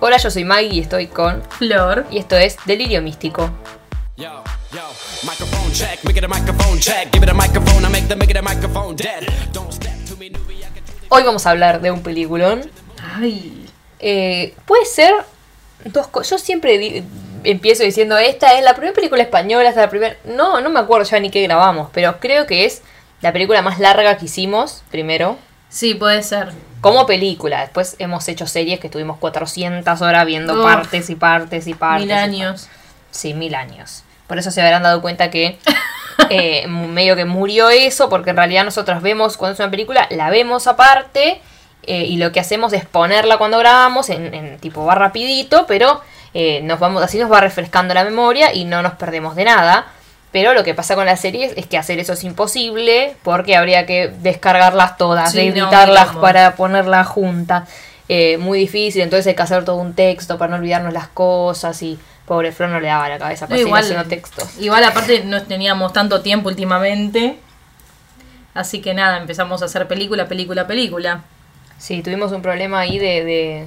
Hola, yo soy Maggie y estoy con Flor. y esto es Delirio Místico. Hoy vamos a hablar de un peliculón. Ay. Eh, puede ser dos cosas. Yo siempre empiezo diciendo esta es la primera película española, esta es la primera. No, no me acuerdo ya ni qué grabamos, pero creo que es la película más larga que hicimos, primero. Sí, puede ser. Como película. Después hemos hecho series que estuvimos 400 horas viendo Uf. partes y partes y partes. Mil y años. Sí, mil años. Por eso se habrán dado cuenta que eh, medio que murió eso, porque en realidad nosotros vemos cuando es una película, la vemos aparte eh, y lo que hacemos es ponerla cuando grabamos, en, en tipo va rapidito, pero eh, nos vamos así nos va refrescando la memoria y no nos perdemos de nada. Pero lo que pasa con las series es que hacer eso es imposible porque habría que descargarlas todas, Sí, editarlas para ponerlas juntas. Eh, muy difícil, entonces hay que hacer todo un texto para no olvidarnos las cosas y pobre Flor no le daba la cabeza para No, igual, haciendo textos. igual aparte no teníamos tanto tiempo últimamente. Así que nada, empezamos a hacer película, película, película. Sí, tuvimos un problema ahí de, de,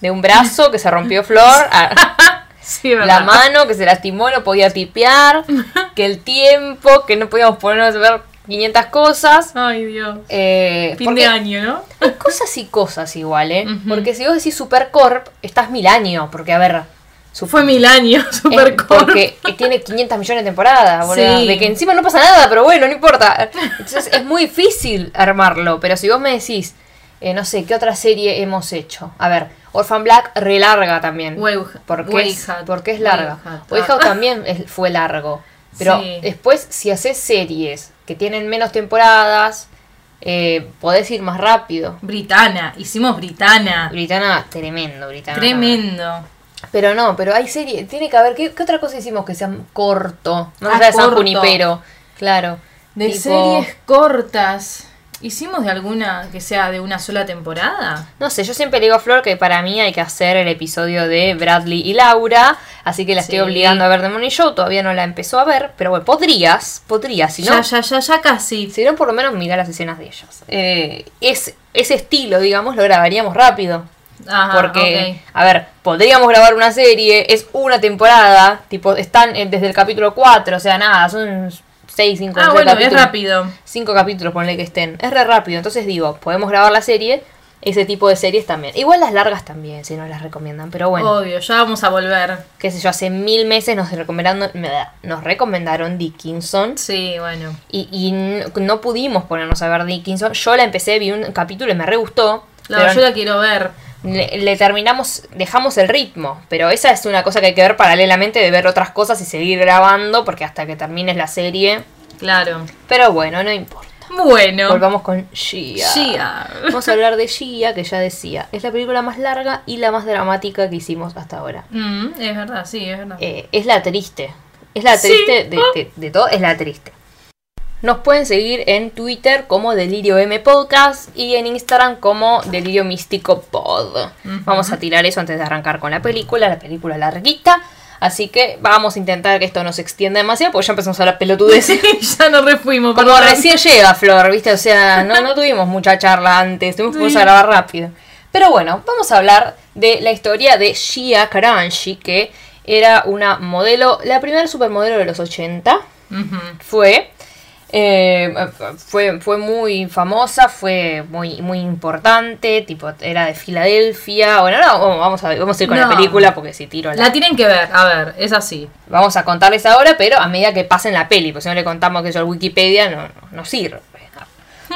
de un brazo que se rompió Flor, a- Sí, la mano que se lastimó, no podía tipear, que el tiempo, que no podíamos ponernos a ver 500 cosas. Ay, Dios. Eh, Fin de año, ¿no? Hay cosas y cosas igual, ¿eh? Porque si vos decís Supercorp, estás mil años, porque a ver... su- Fue mil años, es Supercorp. Porque tiene 500 millones de temporadas, boludo. Sí. De que encima no pasa nada, pero bueno, no importa. Entonces es muy difícil armarlo. Pero si vos me decís, eh, no sé, ¿qué otra serie hemos hecho? A ver, Orphan Black relarga también. Porque, es, porque es larga. Wayhat. Wayhat también es- fue largo. Pero Sí. después, si haces series que tienen menos temporadas, eh, podés ir más rápido. Britana, hicimos Britana. Britana, tremendo, Britana. Tremendo. Pero no, pero hay serie, tiene que haber, ¿qué, qué otra cosa hicimos que sea corto? No Ah, sea de San corto. Junipero, claro. De Tipo, series cortas. ¿Hicimos de alguna que sea de una sola temporada? No sé, yo siempre le digo a Flor que para mí hay que hacer el episodio de Bradley y Laura, así que la estoy obligando a ver The Money Show, todavía no la empezó a ver, pero bueno, podrías, podrías, si no, Ya, ya, ya, ya casi. si no por lo menos mira las escenas de ellos. Eh, es, ese estilo, digamos, lo grabaríamos rápido. Ajá, Porque, a ver, podríamos grabar una serie, es una temporada, tipo, están eh, desde el capítulo 4, o sea, nada, son 6, 5, Ah, bueno, es rápido. Cinco capítulos, ponle que estén. Es re rápido, entonces digo, podemos grabar la serie, ese tipo de series también. Igual las largas también, si no las recomiendan, pero bueno, Obvio, ya vamos a volver. qué sé yo, hace mil meses nos recomendaron, nos recomendaron Dickinson. Sí, bueno. Y, no pudimos ponernos a ver Dickinson. Yo la empecé, vi un capítulo y me re gustó. Pero yo la quiero ver. Le, le terminamos, dejamos el ritmo, pero esa es una cosa que hay que ver paralelamente de ver otras cosas y seguir grabando, porque hasta que termines la serie. Claro. Pero bueno, no importa. Bueno. Volvamos con Gia. Gia. Vamos a hablar de Gia, que ya decía, es la película más larga y la más dramática que hicimos hasta ahora. Mm, es verdad, sí, es verdad. Eh, es la triste. Es la Sí. triste de, de- de todo, es la triste. Nos pueden seguir en Twitter como Delirio M Podcast y en Instagram como Delirio Místico Pod. Vamos a tirar eso antes de arrancar con la película, la película larguita. Así que vamos a intentar que esto no se extienda demasiado porque ya empezamos a hablar pelotudeces. ya nos refuimos, Como perdón. recién llega Flor, ¿viste? O sea, no, no tuvimos mucha charla antes, tuvimos que Sí. a grabar rápido. Pero bueno, vamos a hablar de la historia de Shia Karanji, que era una modelo, la primera supermodelo de los 80. Ujú. Fue, eh, fue, fue muy famosa, fue muy, muy importante, tipo, era de Filadelfia. Bueno, ahora vamos, a, vamos a ir con la No. película porque si tiro la, La tienen que ver, a ver, es así. Vamos a contarles ahora, pero a medida que pasen la peli, porque si no le contamos que eso al Wikipedia no, no, no sirve.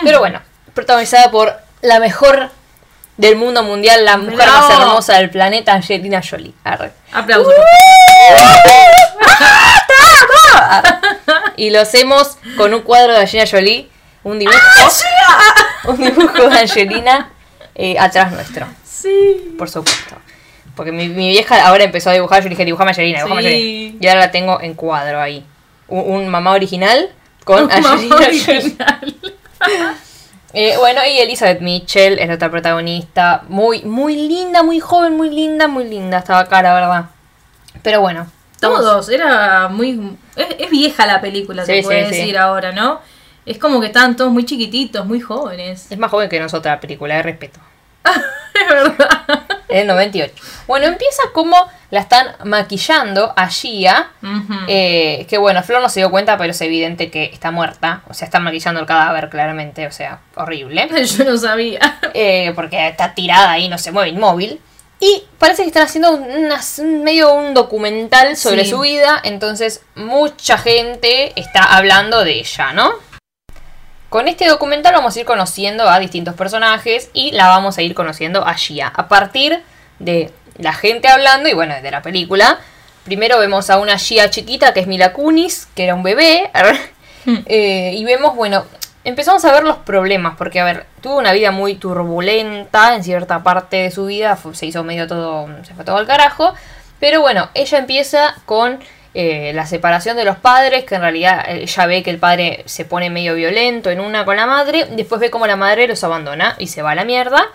Pero bueno, protagonizada por la mejor del mundo mundial, la mujer Bravo. más hermosa del planeta, Angelina Jolie. Arre. Aplausos. Y lo hacemos con un cuadro de Angelina Jolie, un dibujo, un dibujo de Angelina eh, atrás nuestro, Sí. por supuesto. Porque mi, mi vieja ahora empezó a dibujar, yo le dije, dibujame Angelina, dibujame Sí. Angelina. Y ahora la tengo en cuadro ahí. Un, un mamá original con Mamá Angelina Jolie. original. Eh, bueno, y Elizabeth Mitchell es otra protagonista. Muy, muy linda, muy joven, muy linda, muy linda. Estaba la verdad. Pero bueno. Todos, era muy... Es, es vieja la película, Sí, se puede sí, sí. decir ahora, ¿no? Es como que estaban todos muy chiquititos, muy jóvenes. Es más joven que nosotras la película, de respeto. es verdad. En el 98. Bueno, empieza como la están maquillando a Gia. Ujú. eh, que bueno, Flor no se dio cuenta, pero es evidente que está muerta. O sea, están maquillando el cadáver claramente. O sea, horrible. Yo no sabía. eh, porque está tirada ahí, no se mueve, inmóvil. Y parece que están haciendo un, unas- un- medio un documental sobre Sí. su vida, entonces mucha gente está hablando de ella, ¿no? Con este documental vamos a ir conociendo a distintos personajes y la vamos a ir conociendo a Gia. A partir de la gente hablando y bueno, de la película, primero vemos a una Gia chiquita que es Mila Kunis, que era un bebé. Eh, y vemos, bueno, empezamos a ver los problemas, porque a ver, tuvo una vida muy turbulenta en cierta parte de su vida, se hizo medio todo, se fue todo al carajo, pero bueno, ella empieza con eh, la separación de los padres, que en realidad eh, ella ve que el padre se pone medio violento en una con la madre, después ve como la madre los abandona y se va a la mierda.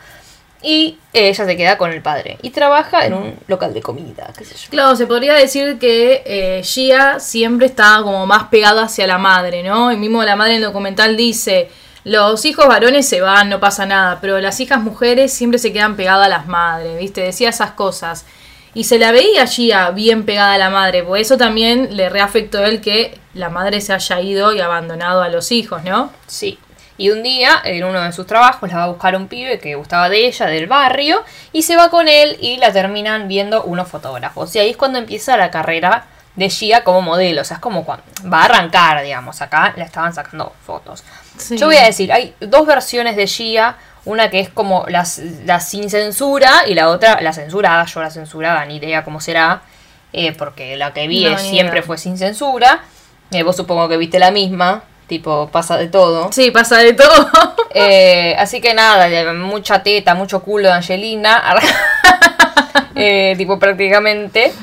Y ella se queda con el padre. Y trabaja en un local de comida, qué sé yo. Claro, se podría decir que eh, Gia siempre está como más pegada hacia la madre, ¿no? Y mismo la madre en el documental dice, los hijos varones se van, no pasa nada, pero las hijas mujeres siempre se quedan pegadas a las madres, ¿viste? Decía esas cosas. Y se la veía Gia bien pegada a la madre, por eso también le reafectó él que la madre se haya ido y abandonado a los hijos, ¿no? Sí. Y un día, en uno de sus trabajos, la va a buscar un pibe que gustaba de ella, del barrio, y se va con él y la terminan viendo unos fotógrafos. Y ahí es cuando empieza la carrera de Gia como modelo. O sea, es como cuando va a arrancar, digamos. Acá la estaban sacando fotos. Sí. Yo voy a decir, hay dos versiones de Gia. Una que es como la, la sin censura y la otra la censurada. Yo la censurada ni idea cómo será. eh, porque la que vi No, siempre idea. fue sin censura. Eh, vos supongo que viste la misma. Tipo, pasa de todo. Sí, pasa de todo. Eh, así que nada, mucha teta, mucho culo de Angelina. Eh, tipo, prácticamente.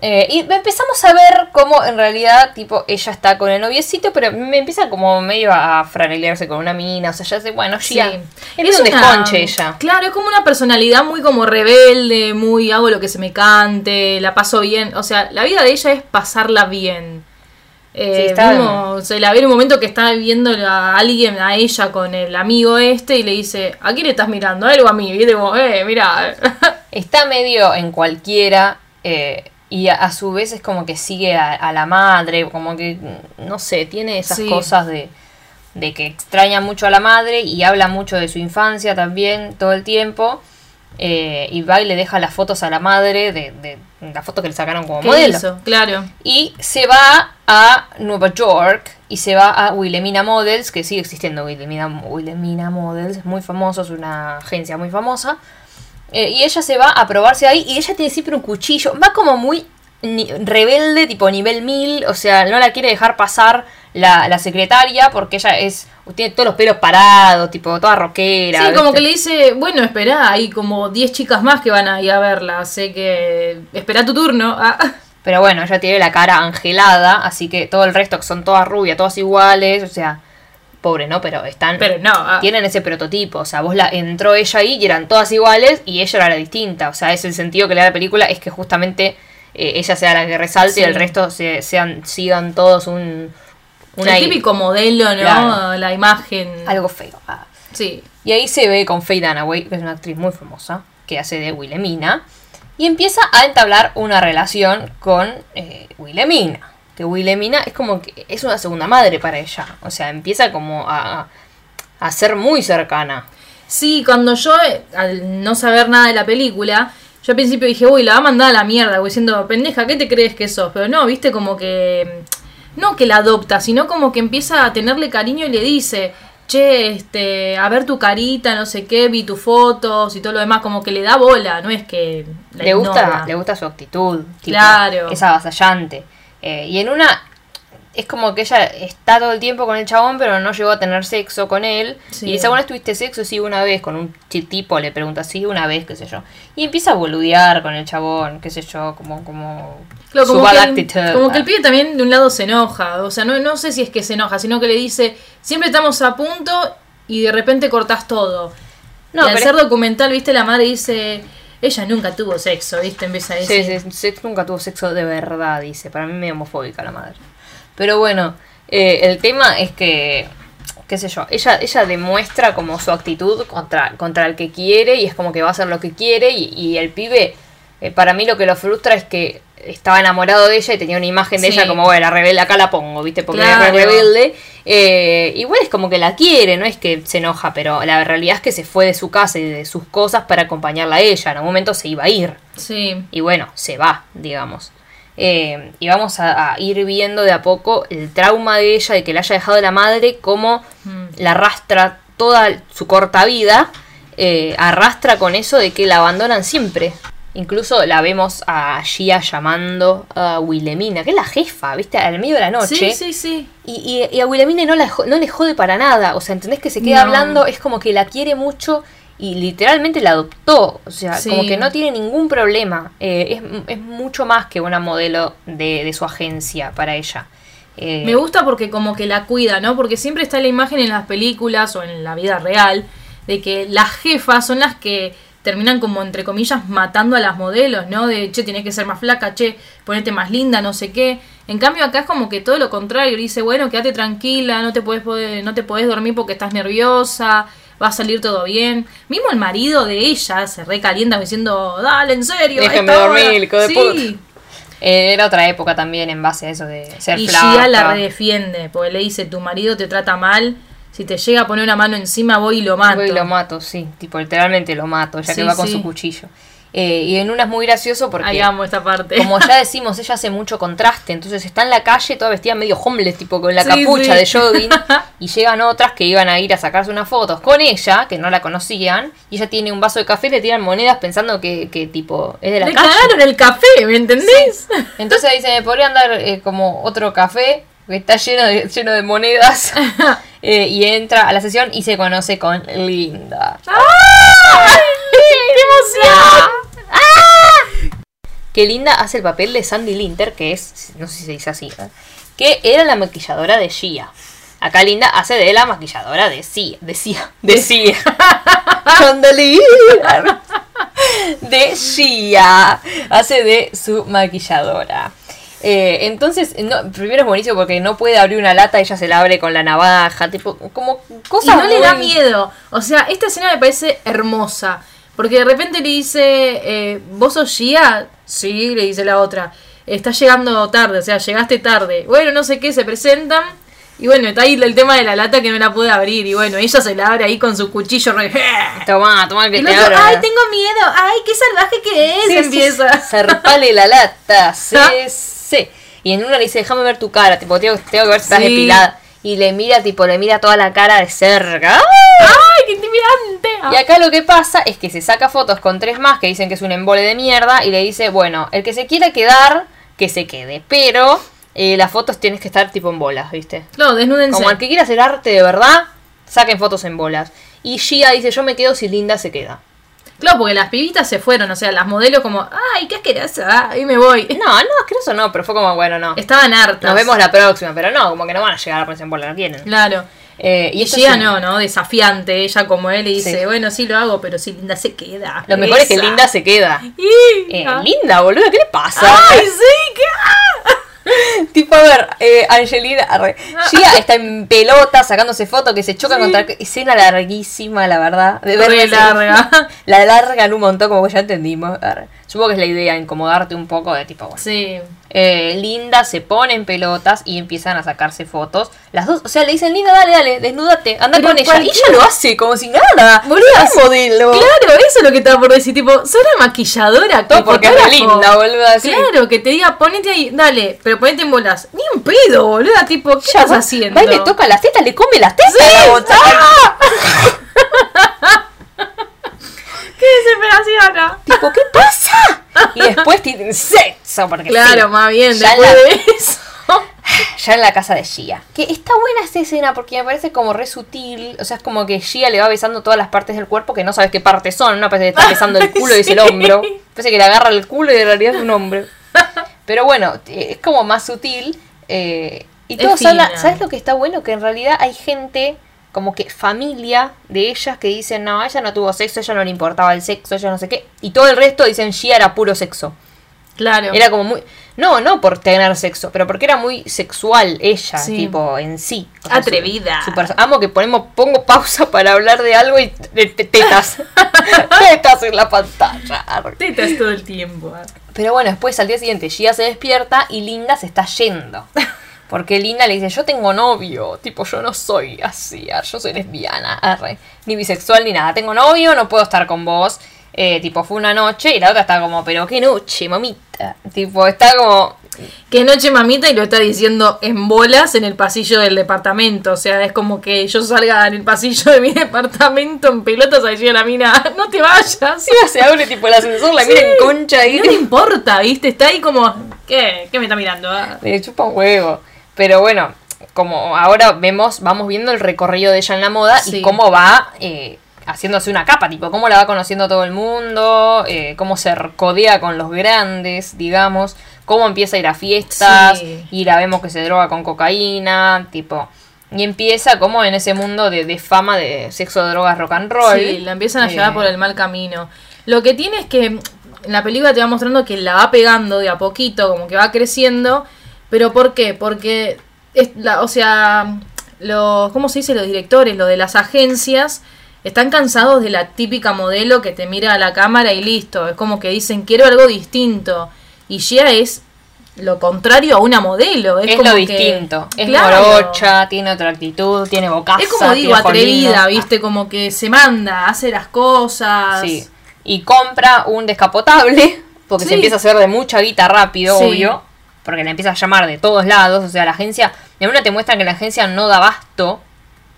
Eh, y empezamos a ver cómo en realidad, tipo, ella está con el noviecito, pero me empieza como medio a franelearse con una mina. O sea, ya sé, bueno, ya. Es un una- desconche ella. Claro, es como una personalidad muy como rebelde, muy hago lo que se me cante, la paso bien. O sea, la vida de ella es pasarla bien. Eh, Sí, está en un momento que está viendo a alguien, a ella con el amigo este, y le dice, ¿a quién estás mirando? ¿A él o a mí? Y como, eh, mira. Está medio en cualquiera. eh, y a, a su vez es como que sigue a, a la madre. Como que, no sé, tiene esas Sí. cosas de, de que extraña mucho a la madre y habla mucho de su infancia también todo el tiempo. Eh, y va y le deja las fotos a la madre de, de la foto que le sacaron como ¿Qué modelo. hizo? Claro. Y se va a Nueva York y se va a Wilhelmina Models, que sigue existiendo Wilhelmina, Wilhelmina Models, es muy famoso, es una agencia muy famosa. Eh, y ella se va a probarse ahí y ella tiene siempre un cuchillo. Va como muy rebelde, tipo nivel 1000, o sea, no la quiere dejar pasar la, la secretaria porque ella es tiene todos los pelos parados, tipo toda rockera. Sí, como que le dice, bueno, espera, hay como 10 chicas más que van a ir a verla, sé que espera tu turno. Ah. Pero bueno, ella tiene la cara angelada, así que todo el resto que son todas rubias, todas iguales, o sea, pobre, ¿no? Pero están... Pero no, ah. Tienen ese prototipo, o sea, vos la entró ella ahí y eran todas iguales y ella era la distinta, o sea, es el sentido que le da la película, es que justamente eh, ella sea la que resalte Sí. y el resto se, sean, sigan todos un... Una, el típico modelo, ¿no? Claro. La imagen. Algo feo. ah. Sí. Y ahí se ve con Faye Dunaway, que es una actriz muy famosa, que hace de Wilhelmina, y empieza a entablar una relación con eh, Wilhelmina. Que Wilhelmina es como que es una segunda madre para ella. O sea, empieza como a, a ser muy cercana. Sí, cuando yo, eh, al no saber nada de la película, yo al principio dije, uy, la va a mandar a la mierda, güey, diciendo, pendeja, ¿qué te crees que sos? Pero no, viste, como que. No que la adopta, sino como que empieza a tenerle cariño y le dice, che, este, a ver tu carita, no sé qué, vi tus fotos y todo lo demás, como que le da bola, no es que. la Le gusta, ignora. le gusta su actitud. tipo, Claro. Es avasallante. Eh, y en una. Es como que ella está todo el tiempo con el chabón, pero no llegó a tener sexo con él. Sí. Y dice, ¿alguna vez tuviste sexo? Sí, una vez. Con un tipo le pregunta, sí, una vez, qué sé yo. Y empieza a boludear con el chabón, qué sé yo, como. como Claro, su como, que, como que el pibe también de un lado se enoja. O sea, no, no sé si es que se enoja, sino que le dice, siempre estamos a punto y de repente cortás todo. No, y al ser documental, viste, la madre dice, ella nunca tuvo sexo, viste, empieza a Sí, decir. sí, sex- nunca tuvo sexo de verdad, dice. Para mí medio homofóbica la madre. Pero bueno, eh, el tema es que qué sé yo, ella, ella demuestra como su actitud contra, contra el que quiere y es como que va a hacer lo que quiere y, y el pibe, eh, para mí lo que lo frustra es que estaba enamorado de ella y tenía una imagen de Sí. ella como, bueno, la rebelde, acá la pongo, ¿viste? Porque Claro. es re rebelde. Eh, igual es como que la quiere, no es que se enoja, pero la realidad es que se fue de su casa y de sus cosas para acompañarla a ella. En un momento se iba a ir. Sí. Y bueno, se va, digamos. Eh, y vamos a, a ir viendo de a poco el trauma de ella, de que le haya dejado la madre, cómo Mm. la arrastra toda su corta vida, eh, arrastra con eso de que la abandonan siempre. Incluso la vemos a Gia llamando a Wilhelmina, que es la jefa, ¿viste? Al medio de la noche. Sí, sí, sí. Y, y- y a Wilhelmina no, la, no le jode para nada. O sea, ¿entendés que se queda No. hablando? Es como que la quiere mucho y literalmente la adoptó. O sea, Sí. como que no tiene ningún problema. Eh, es, es mucho más que una modelo de, de su agencia para ella. Eh, Me gusta porque como que la cuida, ¿no? Porque siempre está la imagen en las películas o en la vida real de que las jefas son las que terminan como entre comillas matando a las modelos, ¿no? De, che, tienes que ser más flaca, che, ponete más linda, no sé qué. En cambio acá es como que todo lo contrario, dice, bueno, quédate tranquila, no te puedes poder- no te podés dormir porque estás nerviosa, va a salir todo bien. Mismo el marido de ella se recalienta diciendo, dale, en serio, esta dormir, hora". hijo de Sí. eh, era otra época también en base a eso de ser Y flaca. Gia la redefiende, porque le dice, tu marido te trata mal, si te llega a poner una mano encima voy y lo mato. Voy y lo mato, sí. Tipo, literalmente lo mato, ya Sí, que va con su cuchillo. Eh, y en una es muy gracioso porque... Ahí amo esta parte. Como ya decimos, ella hace mucho contraste, entonces está en la calle toda vestida medio homeless, tipo con la Sí, capucha sí. de jogging, y llegan otras que iban a ir a sacarse unas fotos con ella, que no la conocían, y ella tiene un vaso de café, le tiran monedas pensando que, que tipo, es de la Le calle. cagaron el café, ¿me entendés? Entonces dice, me podrían dar eh, como otro café, que está lleno de, lleno de monedas, Eh, y entra a la sesión y se conoce con Linda. ¡Qué emoción! que Linda hace el papel de Sandy Linter, que es, no sé si se dice así, ¿eh? que era la maquilladora de Gia. Acá Linda hace de la maquilladora de Cia, de Cia, de. Chandelier. de Gia. Hace de su maquilladora. Eh, entonces, no, primero es buenísimo porque no puede abrir una lata, ella se la abre con la navaja, tipo, como Y cosas no le da miedo. O sea, esta escena me parece hermosa. Porque de repente le dice, eh, ¿vos sos Gia? Sí, le dice la otra. Estás llegando tarde, o sea, llegaste tarde. Bueno, no sé qué, se presentan. Y bueno, está ahí el tema de la lata que no la puede abrir. Y bueno, ella se la abre ahí con su cuchillo re... Toma, toma que Y te otro, ay, tengo miedo, ay, qué salvaje que es, Sí, empieza. Zarpale la lata, sí, sí. Y en una le dice, déjame ver tu cara, tipo, tengo, tengo que ver si estás Sí. depilada. Y le mira, tipo, le mira toda la cara de cerca. ¡Ay, qué intimidante! Y acá lo que pasa es que se saca fotos con tres más que dicen que es un embole de mierda y le dice, bueno, el que se quiera quedar, que se quede. Pero eh, las fotos tienes que estar tipo en bolas, ¿viste? No, desnúdense. Como el que quiera hacer arte de verdad, saquen fotos en bolas. Y Gia dice, yo me quedo si Linda se queda. Claro, porque las pibitas se fueron, o sea, las modelos como, ay, qué asquerosa, ahí me voy. No, no, asqueroso no, pero fue como, bueno, no. Estaban hartas. Nos vemos la próxima, pero no, como que no van a llegar a ponerse en bola, no quieren. Claro. Eh, Y esto Gia sí, no, ¿no? Desafiante, ella como él, y dice, Sí. bueno, sí lo hago, pero si Linda se queda. Lo mejor es que. Linda se queda. Y- Eh. Linda, boludo, ¿qué le pasa? ¡Ay, sí! ¿Qué? tipo, a ver, eh, Angelina, arre, Gia está en pelota sacándose fotos que se chocan contra. Escena larguísima, la verdad. De verla- larga. La largan un montón, como que ya entendimos. arre. Supongo que es la idea, incomodarte un poco de tipo, bueno. Sí. Eh, Linda se pone en pelotas y empiezan a sacarse fotos. Las dos, o sea, le dicen, Linda, dale, dale, desnúdate, anda Pero con ella. Y ella lo hace como si nada. Boluda, modelo. Claro, eso es lo que estaba por decir, tipo, soy la maquilladora, Todo que porque es linda, boluda. así. Claro, que te diga, ponete ahí, dale, pero ponete en bolas. Ni un pedo, boluda, tipo, ¿qué Ya estás haciendo? Va y le toca las tetas, le come las tetas. Sí, a la. ¡ah! ¡Qué desesperación! Tipo, ¿qué pasa? Y después tienen sexo, porque Claro, sí, más bien, ya, después la, de eso. ya en la casa de Gia. Que está buena esta escena porque me parece como re sutil. O sea, es como que Gia le va besando todas las partes del cuerpo que no sabes qué partes son. No parece que está besando el culo y es el hombro. Parece que le agarra el culo y en realidad es un hombro. Pero bueno, eh, es como más sutil. eh, y todos hablan. ¿Sabes lo que está bueno? Que en realidad hay gente, como que familia de ellas, que dicen: No, ella no tuvo sexo, ella no le importaba el sexo, ella no sé qué. Y todo el resto dicen: Gia era puro sexo. Claro. Era como muy. No, no por tener sexo, pero porque era muy sexual ella, Sí. tipo, en sí. O sea, Atrevida. su- amo que ponemos, pongo pausa para hablar de algo y te- tetas. tetas en la pantalla. Tetas todo el tiempo. Pero bueno, después al día siguiente Gia se despierta y Linda se está yendo. Porque Linda le dice, yo tengo novio, tipo, yo no soy así, ar, yo soy lesbiana, arre, ni bisexual ni nada, tengo novio, no puedo estar con vos. Eh, tipo, fue una noche y la otra está como, pero qué noche, mamita. Tipo, está como, Que noche mamita y lo está diciendo en bolas en el pasillo del departamento. O sea, es como que yo salga en el pasillo de mi departamento en pelotas a decir a la mina, no te vayas. encima se abre tipo el ascensor, la mira en concha y No le importa, ¿viste? Está ahí como, ¿qué? ¿Qué me está mirando? Ah. le chupa un huevo. Pero bueno, como ahora vemos, vamos viendo el recorrido de ella en la moda Sí. y cómo va eh, haciéndose una capa, tipo, cómo la va conociendo todo el mundo, eh, cómo se codea con los grandes, digamos, cómo empieza a ir a fiestas Sí. y la vemos que se droga con cocaína, tipo. Y empieza como en ese mundo de, de fama de sexo, drogas, rock and roll. Sí, la empiezan a Eh, llevar por el mal camino. Lo que tiene es que en la película te va mostrando que la va pegando de a poquito, como que va creciendo. ¿Pero por qué? Porque, es la, o sea, los, ¿cómo se dice? Los directores, lo de las agencias, están cansados de la típica modelo que te mira a la cámara y listo. Es como que dicen, quiero algo distinto. Y Gia es lo contrario a una modelo. Es, Es, como lo que- distinto. Es Claro. morocha, tiene otra actitud, tiene bocaza. Es como digo, atrevida. ¿viste? Como que se manda, hace las cosas. Sí. Y compra un descapotable, porque Sí. se empieza a hacer de mucha guita rápido, Sí. obvio. Porque la empieza a llamar de todos lados. O sea, la agencia. En una te muestran que la agencia no da basto.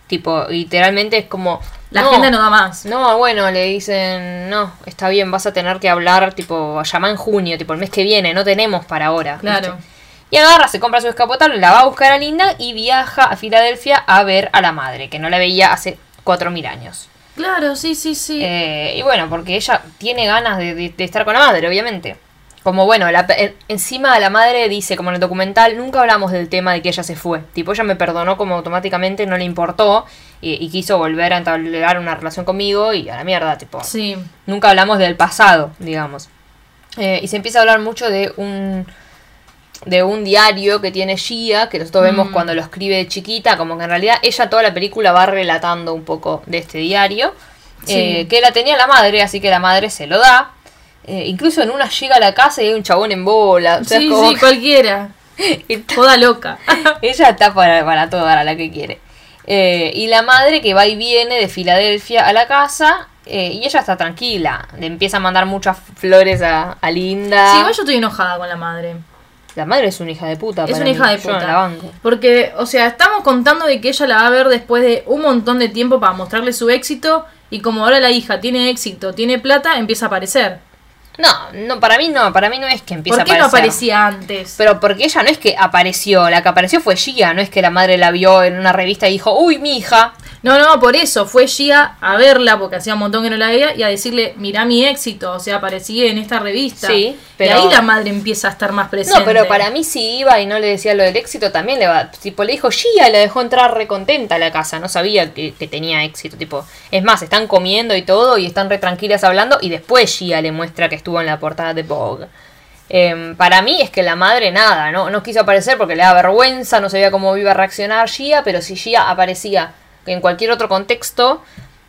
Tipo, literalmente es como. La agenda no da más. No, bueno, le dicen, no, está bien, vas a tener que hablar, tipo, llama en junio, tipo, el mes que viene, no tenemos para ahora. Claro. ¿viste? Y agarra, se compra su descapotable, la va a buscar a Linda y viaja a Filadelfia a ver a la madre, que no la veía hace 4.000 años. Claro, sí, sí, sí. Eh, y bueno, porque ella tiene ganas de, de- de estar con la madre, obviamente. Como bueno, la, en- encima la madre dice, como en el documental, nunca hablamos del tema de que ella se fue. Tipo, ella me perdonó como automáticamente, no le importó y, y quiso volver a entablar una relación conmigo y a la mierda, tipo. sí. Nunca hablamos del pasado, digamos. Eh, y se empieza a hablar mucho de un de un diario que tiene Gia, que nosotros vemos Mm. cuando lo escribe de chiquita, como que en realidad ella toda la película va relatando un poco de este diario, Sí. eh, que la tenía la madre, así que la madre se lo da. Eh, incluso en una llega a la casa y hay un chabón en bola. o sea, sí, como sí, cualquiera. Toda loca. ella está para, para todo, para la que quiere. Eh, y la madre que va y viene de Filadelfia a la casa. eh, y ella está tranquila. Le empieza a mandar muchas flores a, a Linda. Sí, igual yo estoy enojada con la madre. La madre es una hija de puta. Es para una mí. hija de Yo puta. la banco. Porque, o sea, estamos contando de que ella la va a ver después de un montón de tiempo para mostrarle su éxito. Y como ahora la hija tiene éxito, tiene plata, empieza a aparecer. No, no, para mí no. Para mí no es que empiece ¿Por a qué no aparecer. aparecía antes? Pero porque ella no es que apareció. La que apareció fue Gia. No es que la madre la vio en una revista y dijo, uy, mi hija. No, no, por eso fue Gia a verla, porque hacía un montón que no la veía, y a decirle, mirá mi éxito, o sea, aparecí en esta revista. Sí, pero- Y ahí la madre empieza a estar más presente. No, pero para mí si iba y no le decía lo del éxito, también le va. Tipo, le dijo Gia la dejó entrar recontenta a la casa. No sabía que, que tenía éxito. Tipo, es más, están comiendo y todo y están re tranquilas hablando. Y después Gia le muestra que estuvo en la portada de Vogue. Em, para mí es que la madre nada, ¿no? No quiso aparecer porque le da vergüenza, no sabía cómo iba a reaccionar Gia, pero si Gia aparecía en cualquier otro contexto,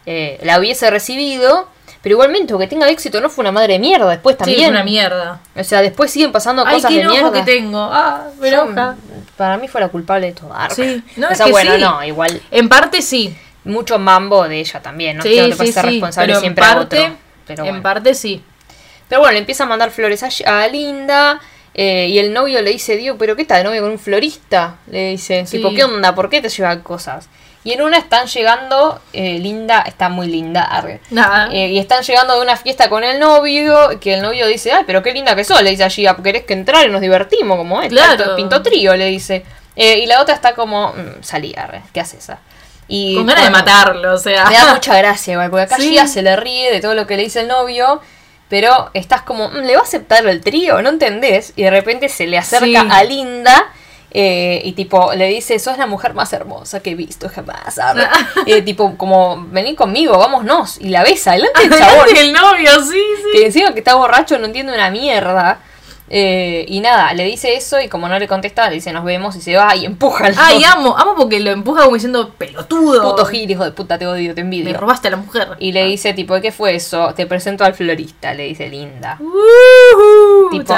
eh, la hubiese recibido. Pero igualmente, que tenga éxito no fue una madre de mierda después Sí, también. es una mierda. O sea, después siguen pasando Ay, cosas qué de mierda. que tengo. Ah, me enoja. para mí fue la culpable de todo. Sí, no, o es sea, que bueno, sí. no, igual En parte sí. mucho mambo de ella también, ¿no? Sí, que no te sí, ser sí. responsable Pero en siempre a parte, otro. Pero en bueno. parte sí. Pero bueno, le empieza a mandar flores a, a Linda. eh, y el novio le dice, Dios, ¿pero qué está de novio con un florista? Le dice, Sí. tipo, ¿qué onda? ¿Por qué te lleva cosas? Y en una están llegando, eh, Linda está muy linda, arre. Eh, y están llegando de una fiesta con el novio, que el novio dice, ay, pero qué linda que sos, le dice a Gia, querés que entrar y nos divertimos, como es, Claro. pinto trío, le dice. Eh, y la otra está como, "Mm, salí, arre, ¿qué haces esa? Y Con ganas de cuando- matarlo, o sea. Me da mucha gracia, igual, porque acá Sí. Gia se le ríe de todo lo que le dice el novio, pero estás como, "Mm, ¿le va a aceptar el trío? ¿No entendés? Y de repente se le acerca Sí. a Linda. Eh, y tipo, le dice, sos la mujer más hermosa que he visto jamás. arre". Eh, tipo, como, vení conmigo, vámonos. Y la besa, delante del chabón. el novio, sí, sí. Que encima que está borracho no entiende una mierda. Eh, y nada, le dice eso y como no le contesta, le dice nos vemos y se va y empuja al Ay, amo, amo porque lo empuja como diciendo pelotudo. puto gil, hijo de puta, te odio, te Me envidio. robaste a la mujer. Y le dice, tipo, ¿qué fue eso? Te presento al florista, le dice Linda. Ujú. Tipo-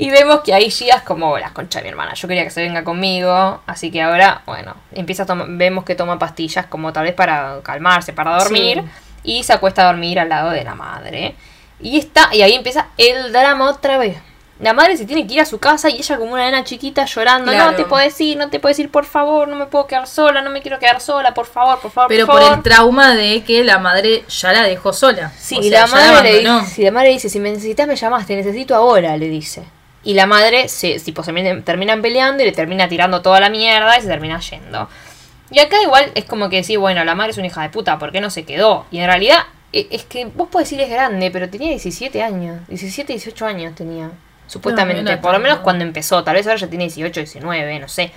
Y vemos que ahí Gia es como la concha de mi hermana. Yo quería que se venga conmigo. Así que ahora, bueno, empieza a vemos que toma pastillas como tal vez para calmarse, para dormir. Y se acuesta a dormir al lado de la madre. Y está, y ahí empieza el drama otra vez. La madre se tiene que ir a su casa y ella como una nena chiquita llorando. Claro. No te puedes ir, no te puedes ir, por favor, no me puedo quedar sola, no me quiero quedar sola, por favor, por favor, Pero por por favor. el trauma de que la madre ya la dejó sola. Sí, O y sea, la madre le dice, si la madre dice, si me necesitas me llamas, te necesito ahora, le dice. Y la madre se, tipo, se termina- terminan peleando y le termina tirando toda la mierda y se termina yendo. Y acá igual es como que decir, bueno, la madre es una hija de puta, ¿por qué no se quedó? Y en realidad e- es que vos podés decir es grande, pero tenía 17 años, 17, 18 años tenía, supuestamente, No, por lo menos cuando empezó, tal vez ahora ya tiene 18, 19, no sé.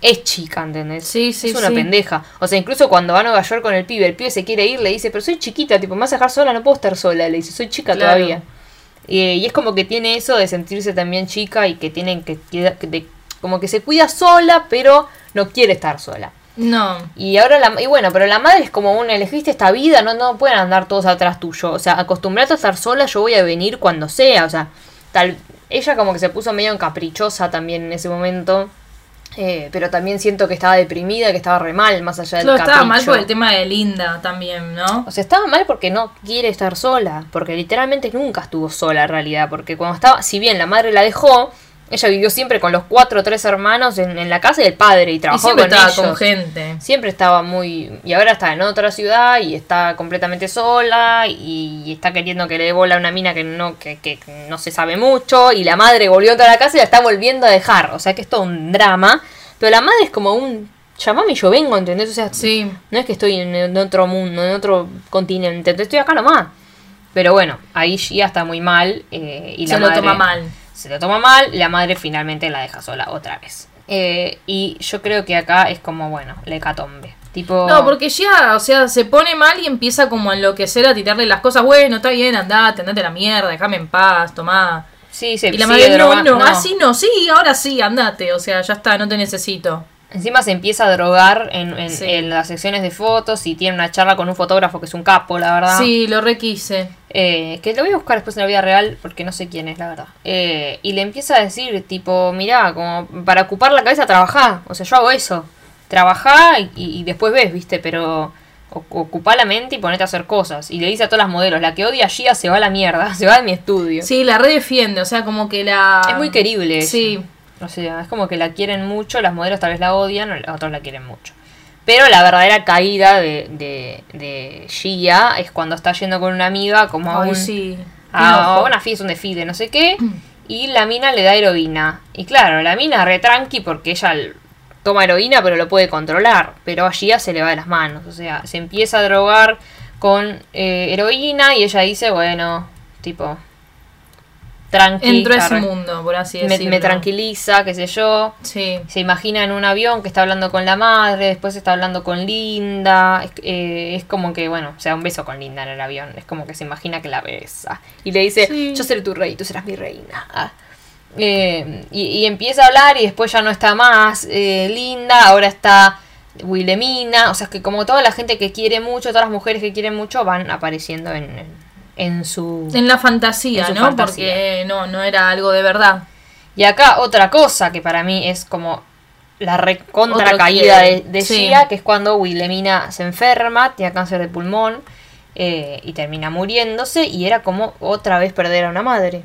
Es chica, ¿entendés? Sí, sí, Es una sí. pendeja. O sea, incluso cuando va a Nueva York con el pibe, el pibe se quiere ir, le dice, pero soy chiquita, tipo, me vas a dejar sola, no puedo estar sola. Le dice, soy chica Claro. todavía. Y, y es como que tiene eso de sentirse también chica y que tienen que, que- que de- como que se cuida sola, pero no quiere estar sola. No. Y ahora la, y bueno, pero la madre es como una, elegiste esta vida, no, no pueden andar todos atrás tuyo. O sea, acostumbrate a estar sola, yo voy a venir cuando sea. O sea, tal, ella como que se puso medio encaprichosa también en ese momento. eh, pero también siento que estaba deprimida, que estaba re mal, más allá del Claro, estaba mal capricho. por el tema de Linda también, ¿no? O sea, estaba mal porque no quiere estar sola. Porque literalmente nunca estuvo sola en realidad. Porque cuando estaba, si bien la madre la dejó, ella vivió siempre con los cuatro o tres hermanos en, en la casa del padre y Y trabajó siempre con estaba ellos. con gente. Siempre estaba muy... Y ahora está en otra ciudad y está completamente sola y está queriendo que le dé bola a una mina que no, que, que no se sabe mucho y la madre volvió a la casa y la está volviendo a dejar. O sea que es todo un drama. Pero la madre es como un... Llamame y yo vengo, ¿entendés? O sea, Sí. no es que estoy en, otro mundo, en otro continente, estoy acá nomás. Pero bueno, ahí Gia está muy mal eh, y la Se lo madre- toma mal. Se lo toma mal, la madre finalmente la deja sola otra vez. Eh, y yo creo que acá es como, bueno, le catombe. Tipo. No, porque ya, o sea, se pone mal y empieza como a enloquecer, a tirarle las cosas. Bueno, está bien, andate, andate a la mierda, déjame en paz, tomá. Sí, se Y la madre, no, droga- no, así no, sí, ahora sí, andate. O sea, ya está, no te necesito. Encima se empieza a drogar en, en- Sí. en las secciones de fotos y tiene una charla con un fotógrafo que es un capo, la verdad. Sí, lo requise. Eh, que lo voy a buscar después en la vida real porque no sé quién es, la verdad. Eh, y le empieza a decir, tipo, mirá, como para ocupar la cabeza, trabajá. O sea, yo hago eso. Trabajá y, y después ves, viste, pero o- ocupá la mente y ponete a hacer cosas. Y le dice a todas las modelos, la que odia a Gia se va a la mierda, se va de mi estudio. Sí, la redefiende, o sea, como que la... Es muy querible. Sí. O sea, es como que la quieren mucho, las modelos tal vez la odian, otros la quieren mucho. Pero la verdadera caída de, de, de Gia es cuando está yendo con una amiga como a Ay, un, sí. a Enojo. una fiesta, un desfile, no sé qué, y la mina le da heroína. Y claro, la mina re tranqui porque ella toma heroína pero lo puede controlar, pero a Gia se le va de las manos, o sea, se empieza a drogar con eh, heroína y ella dice, bueno, tipo, tranqui. Entró a ese mundo, por así me, decirlo. me tranquiliza, qué sé yo. Sí. Se imagina en un avión que está hablando con la madre, después está hablando con Linda. Es, eh, es como que, bueno, se da un beso con Linda en el avión. Es como que se imagina que la besa. Y le dice, Sí. yo seré tu rey, tú serás mi reina. Ah. Eh, y, y empieza a hablar y después ya no está más eh, Linda, ahora está Wilhelmina. O sea, que como toda la gente que quiere mucho, todas las mujeres que quieren mucho van apareciendo en, en, en su... En la fantasía, En ¿no? fantasía. Porque no, no era algo de verdad. Y acá otra cosa que para mí es como la recontra caída de, de sí. Gia, que es cuando Wilhelmina se enferma, tiene cáncer de pulmón eh, y termina muriéndose y era como otra vez perder a una madre.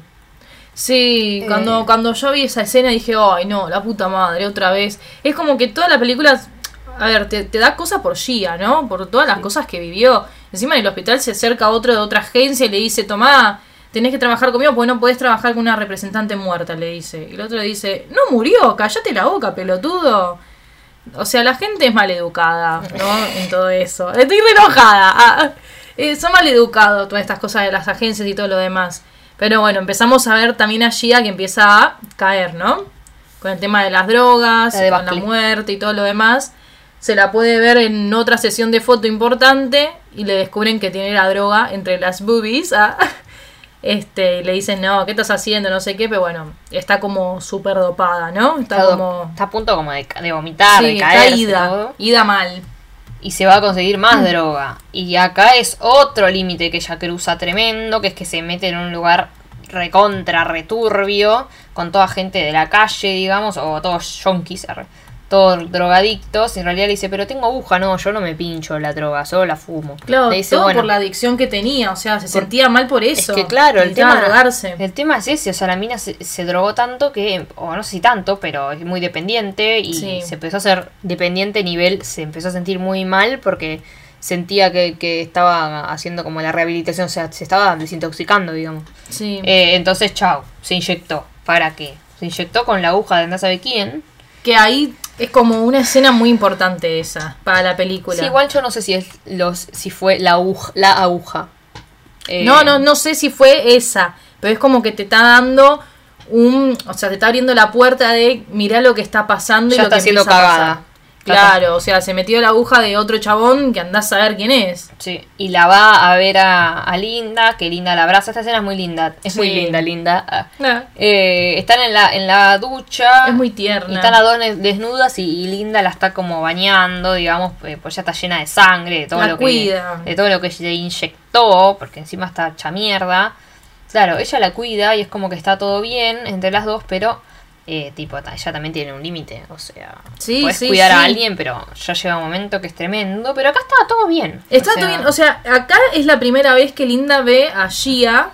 Sí, Eh. cuando, cuando yo vi esa escena dije, ay no, la puta madre, otra vez. Es como que toda la película, a ver, te, te da cosas por Gia, ¿no? Por todas las cosas que vivió. Encima en el hospital se acerca otro de otra agencia y le dice, tomá, tenés que trabajar conmigo porque no podés trabajar con una representante muerta, le dice. Y el otro le dice, no murió, cállate la boca, pelotudo. O sea, la gente es maleducada, ¿no? En todo eso. Estoy re enojada. Ah, eh, son maleducados todas estas cosas de las agencias y todo lo demás. Pero bueno, empezamos a ver también a Gia que empieza a caer, ¿no? Con el tema de las drogas, La con la muerte y todo lo demás. Se la puede ver en otra sesión de foto importante y le descubren que tiene la droga entre las boobies. ah. Este, y le dicen, no, ¿qué estás haciendo? No sé qué, pero bueno, está como súper dopada, ¿no? Está, como... está a punto como de, vomitar, de Sí, está caer. ida, ida mal. y se va a conseguir más Mm. droga. Y acá es otro límite que ella cruza tremendo, que es que se mete en un lugar recontra, returbio, con toda gente de la calle, digamos, o todos yonkis, todos drogadictos. Y en realidad le dice, pero tengo aguja, no, yo no me pincho la droga, solo la fumo. Claro, le dice, todo bueno, por la adicción que tenía, o sea, se sentía mal por eso. es que claro, el tema, drogarse. el tema es ese, o sea, la mina se, se drogó tanto que, o no sé si tanto, pero es muy dependiente y Sí. se empezó a ser dependiente nivel, se empezó a sentir muy mal porque sentía que, que estaba haciendo como la rehabilitación, o sea, se estaba desintoxicando, digamos. Sí. Eh, entonces, chao, se inyectó. ¿Para qué? Se inyectó con la aguja de no sabe quién. Que ahí es como una escena muy importante esa para la película. Sí, igual yo no sé si es los si fue la aguja. La aguja. Eh, No, no, no sé si fue esa, pero es como que te está dando un, o sea, te está abriendo la puerta de mirá lo que está pasando y lo está que siendo cagada. Claro, o sea, se metió la aguja de otro chabón que andás a ver quién es. Sí, y la va a ver a, a Linda, que Linda la abraza. Esta escena es muy linda. Es muy linda, Linda. Ah. Eh, están en la, en la ducha. Es muy Y tierna. están las dos des- desnudas y, y Linda la está como bañando, digamos, eh, pues ya está llena de sangre, de todo La lo cuida. que de todo lo que se inyectó, porque encima está hecha mierda. Claro, ella la cuida y es como que está todo bien entre las dos, pero eh, tipo, ella también tiene un límite, o sea, Sí, puedes sí, cuidar a alguien, pero ya llega un momento que es tremendo, pero acá está todo bien. Está o todo bien, o sea, acá es la primera vez que Linda ve a Gia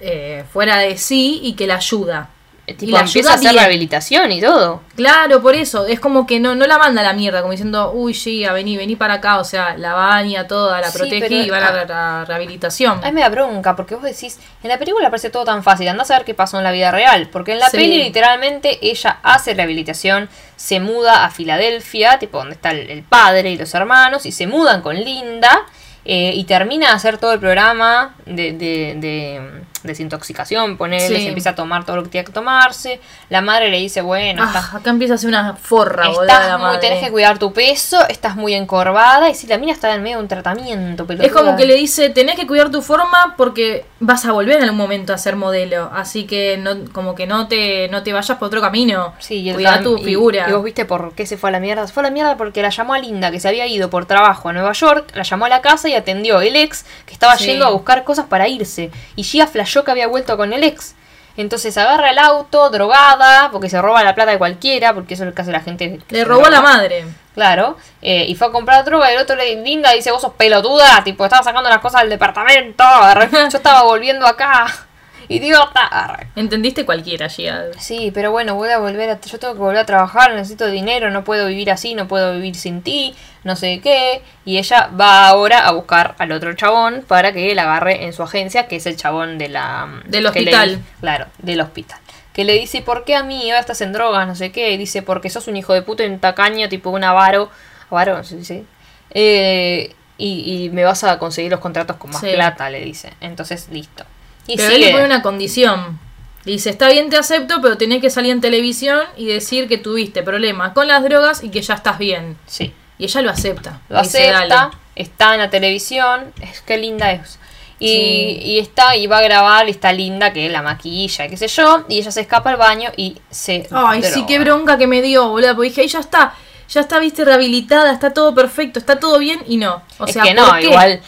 eh, fuera de sí y que la ayuda. Tipo, y la empieza a hacer bien. rehabilitación y todo. Claro, por eso, es como que no, no la manda a la mierda, como diciendo, uy, Gia, vení, vení para acá, o sea, la baña toda, la Sí, protege y va a la, la rehabilitación. A mí me da bronca, porque vos decís, en la película parece todo tan fácil, andás a ver qué pasó en la vida real, porque en la Sí. peli literalmente ella hace rehabilitación, se muda a Filadelfia, tipo donde está el, el padre y los hermanos, y se mudan con Linda, eh, y termina de hacer todo el programa de, de, de, desintoxicación, ponerle, Sí. se empieza a tomar todo lo que tiene que tomarse, la madre le dice, bueno, Ah, estás acá empieza a ser una forra, boludo, Estás la muy, madre. tenés que cuidar tu peso, estás muy encorvada, y si la mina está en medio de un tratamiento, Es pelotuda. como que le dice, tenés que cuidar tu forma porque vas a volver en algún momento a ser modelo. Así que no, como que no te, no te vayas por otro camino. Sí, y el tu y- figura. Y, vos viste por qué se fue a la mierda. Se fue a la mierda porque la llamó a Linda, que se había ido por trabajo a Nueva York, la llamó a la casa y atendió el ex, que estaba Sí. yendo a buscar cosas para irse. Y Gia flashó que había vuelto con el ex. Entonces agarra el auto, drogada, porque se roba la plata de cualquiera, porque eso es lo que hace la gente. que Le robó a la madre. Claro, eh, y fue a comprar droga y el otro le linda dice, vos sos pelotuda, tipo, estaba sacando las cosas del departamento, yo estaba volviendo acá, idiota. ¿Entendiste cualquiera, Gia? Sí, pero bueno, voy a volver a, yo tengo que volver a trabajar, necesito dinero, no puedo vivir así, no puedo vivir sin ti, no sé qué. Y ella va ahora a buscar al otro chabón para que la agarre en su agencia, que es el chabón de la... Del que le- hospital. claro, del hospital. Que le dice, ¿por qué a mí? Ahora estás en drogas, no sé qué. Y dice, porque sos un hijo de puta y un tacaño, tipo un avaro. Avaro, no sé si dice. Eh, y, y me vas a conseguir los contratos con más Sí. plata, le dice. Entonces, listo. Y Pero él le pone una condición. Dice, está bien, te acepto, pero tenés que salir en televisión y decir que tuviste problemas con las drogas y que ya estás bien. Sí. Y ella lo acepta. Lo Dice, acepta, "Dale". está en la televisión, es que linda es. Y, Sí. y está, y va a grabar, y está linda, que la maquilla, y qué sé yo, y ella se escapa al baño y se. Ay, sí, qué bronca que me dio, boludo. Porque dije, "Ay, ya está, ya está, viste, rehabilitada, está todo perfecto, está todo bien y no. O es sea, que ¿por no, qué? igual.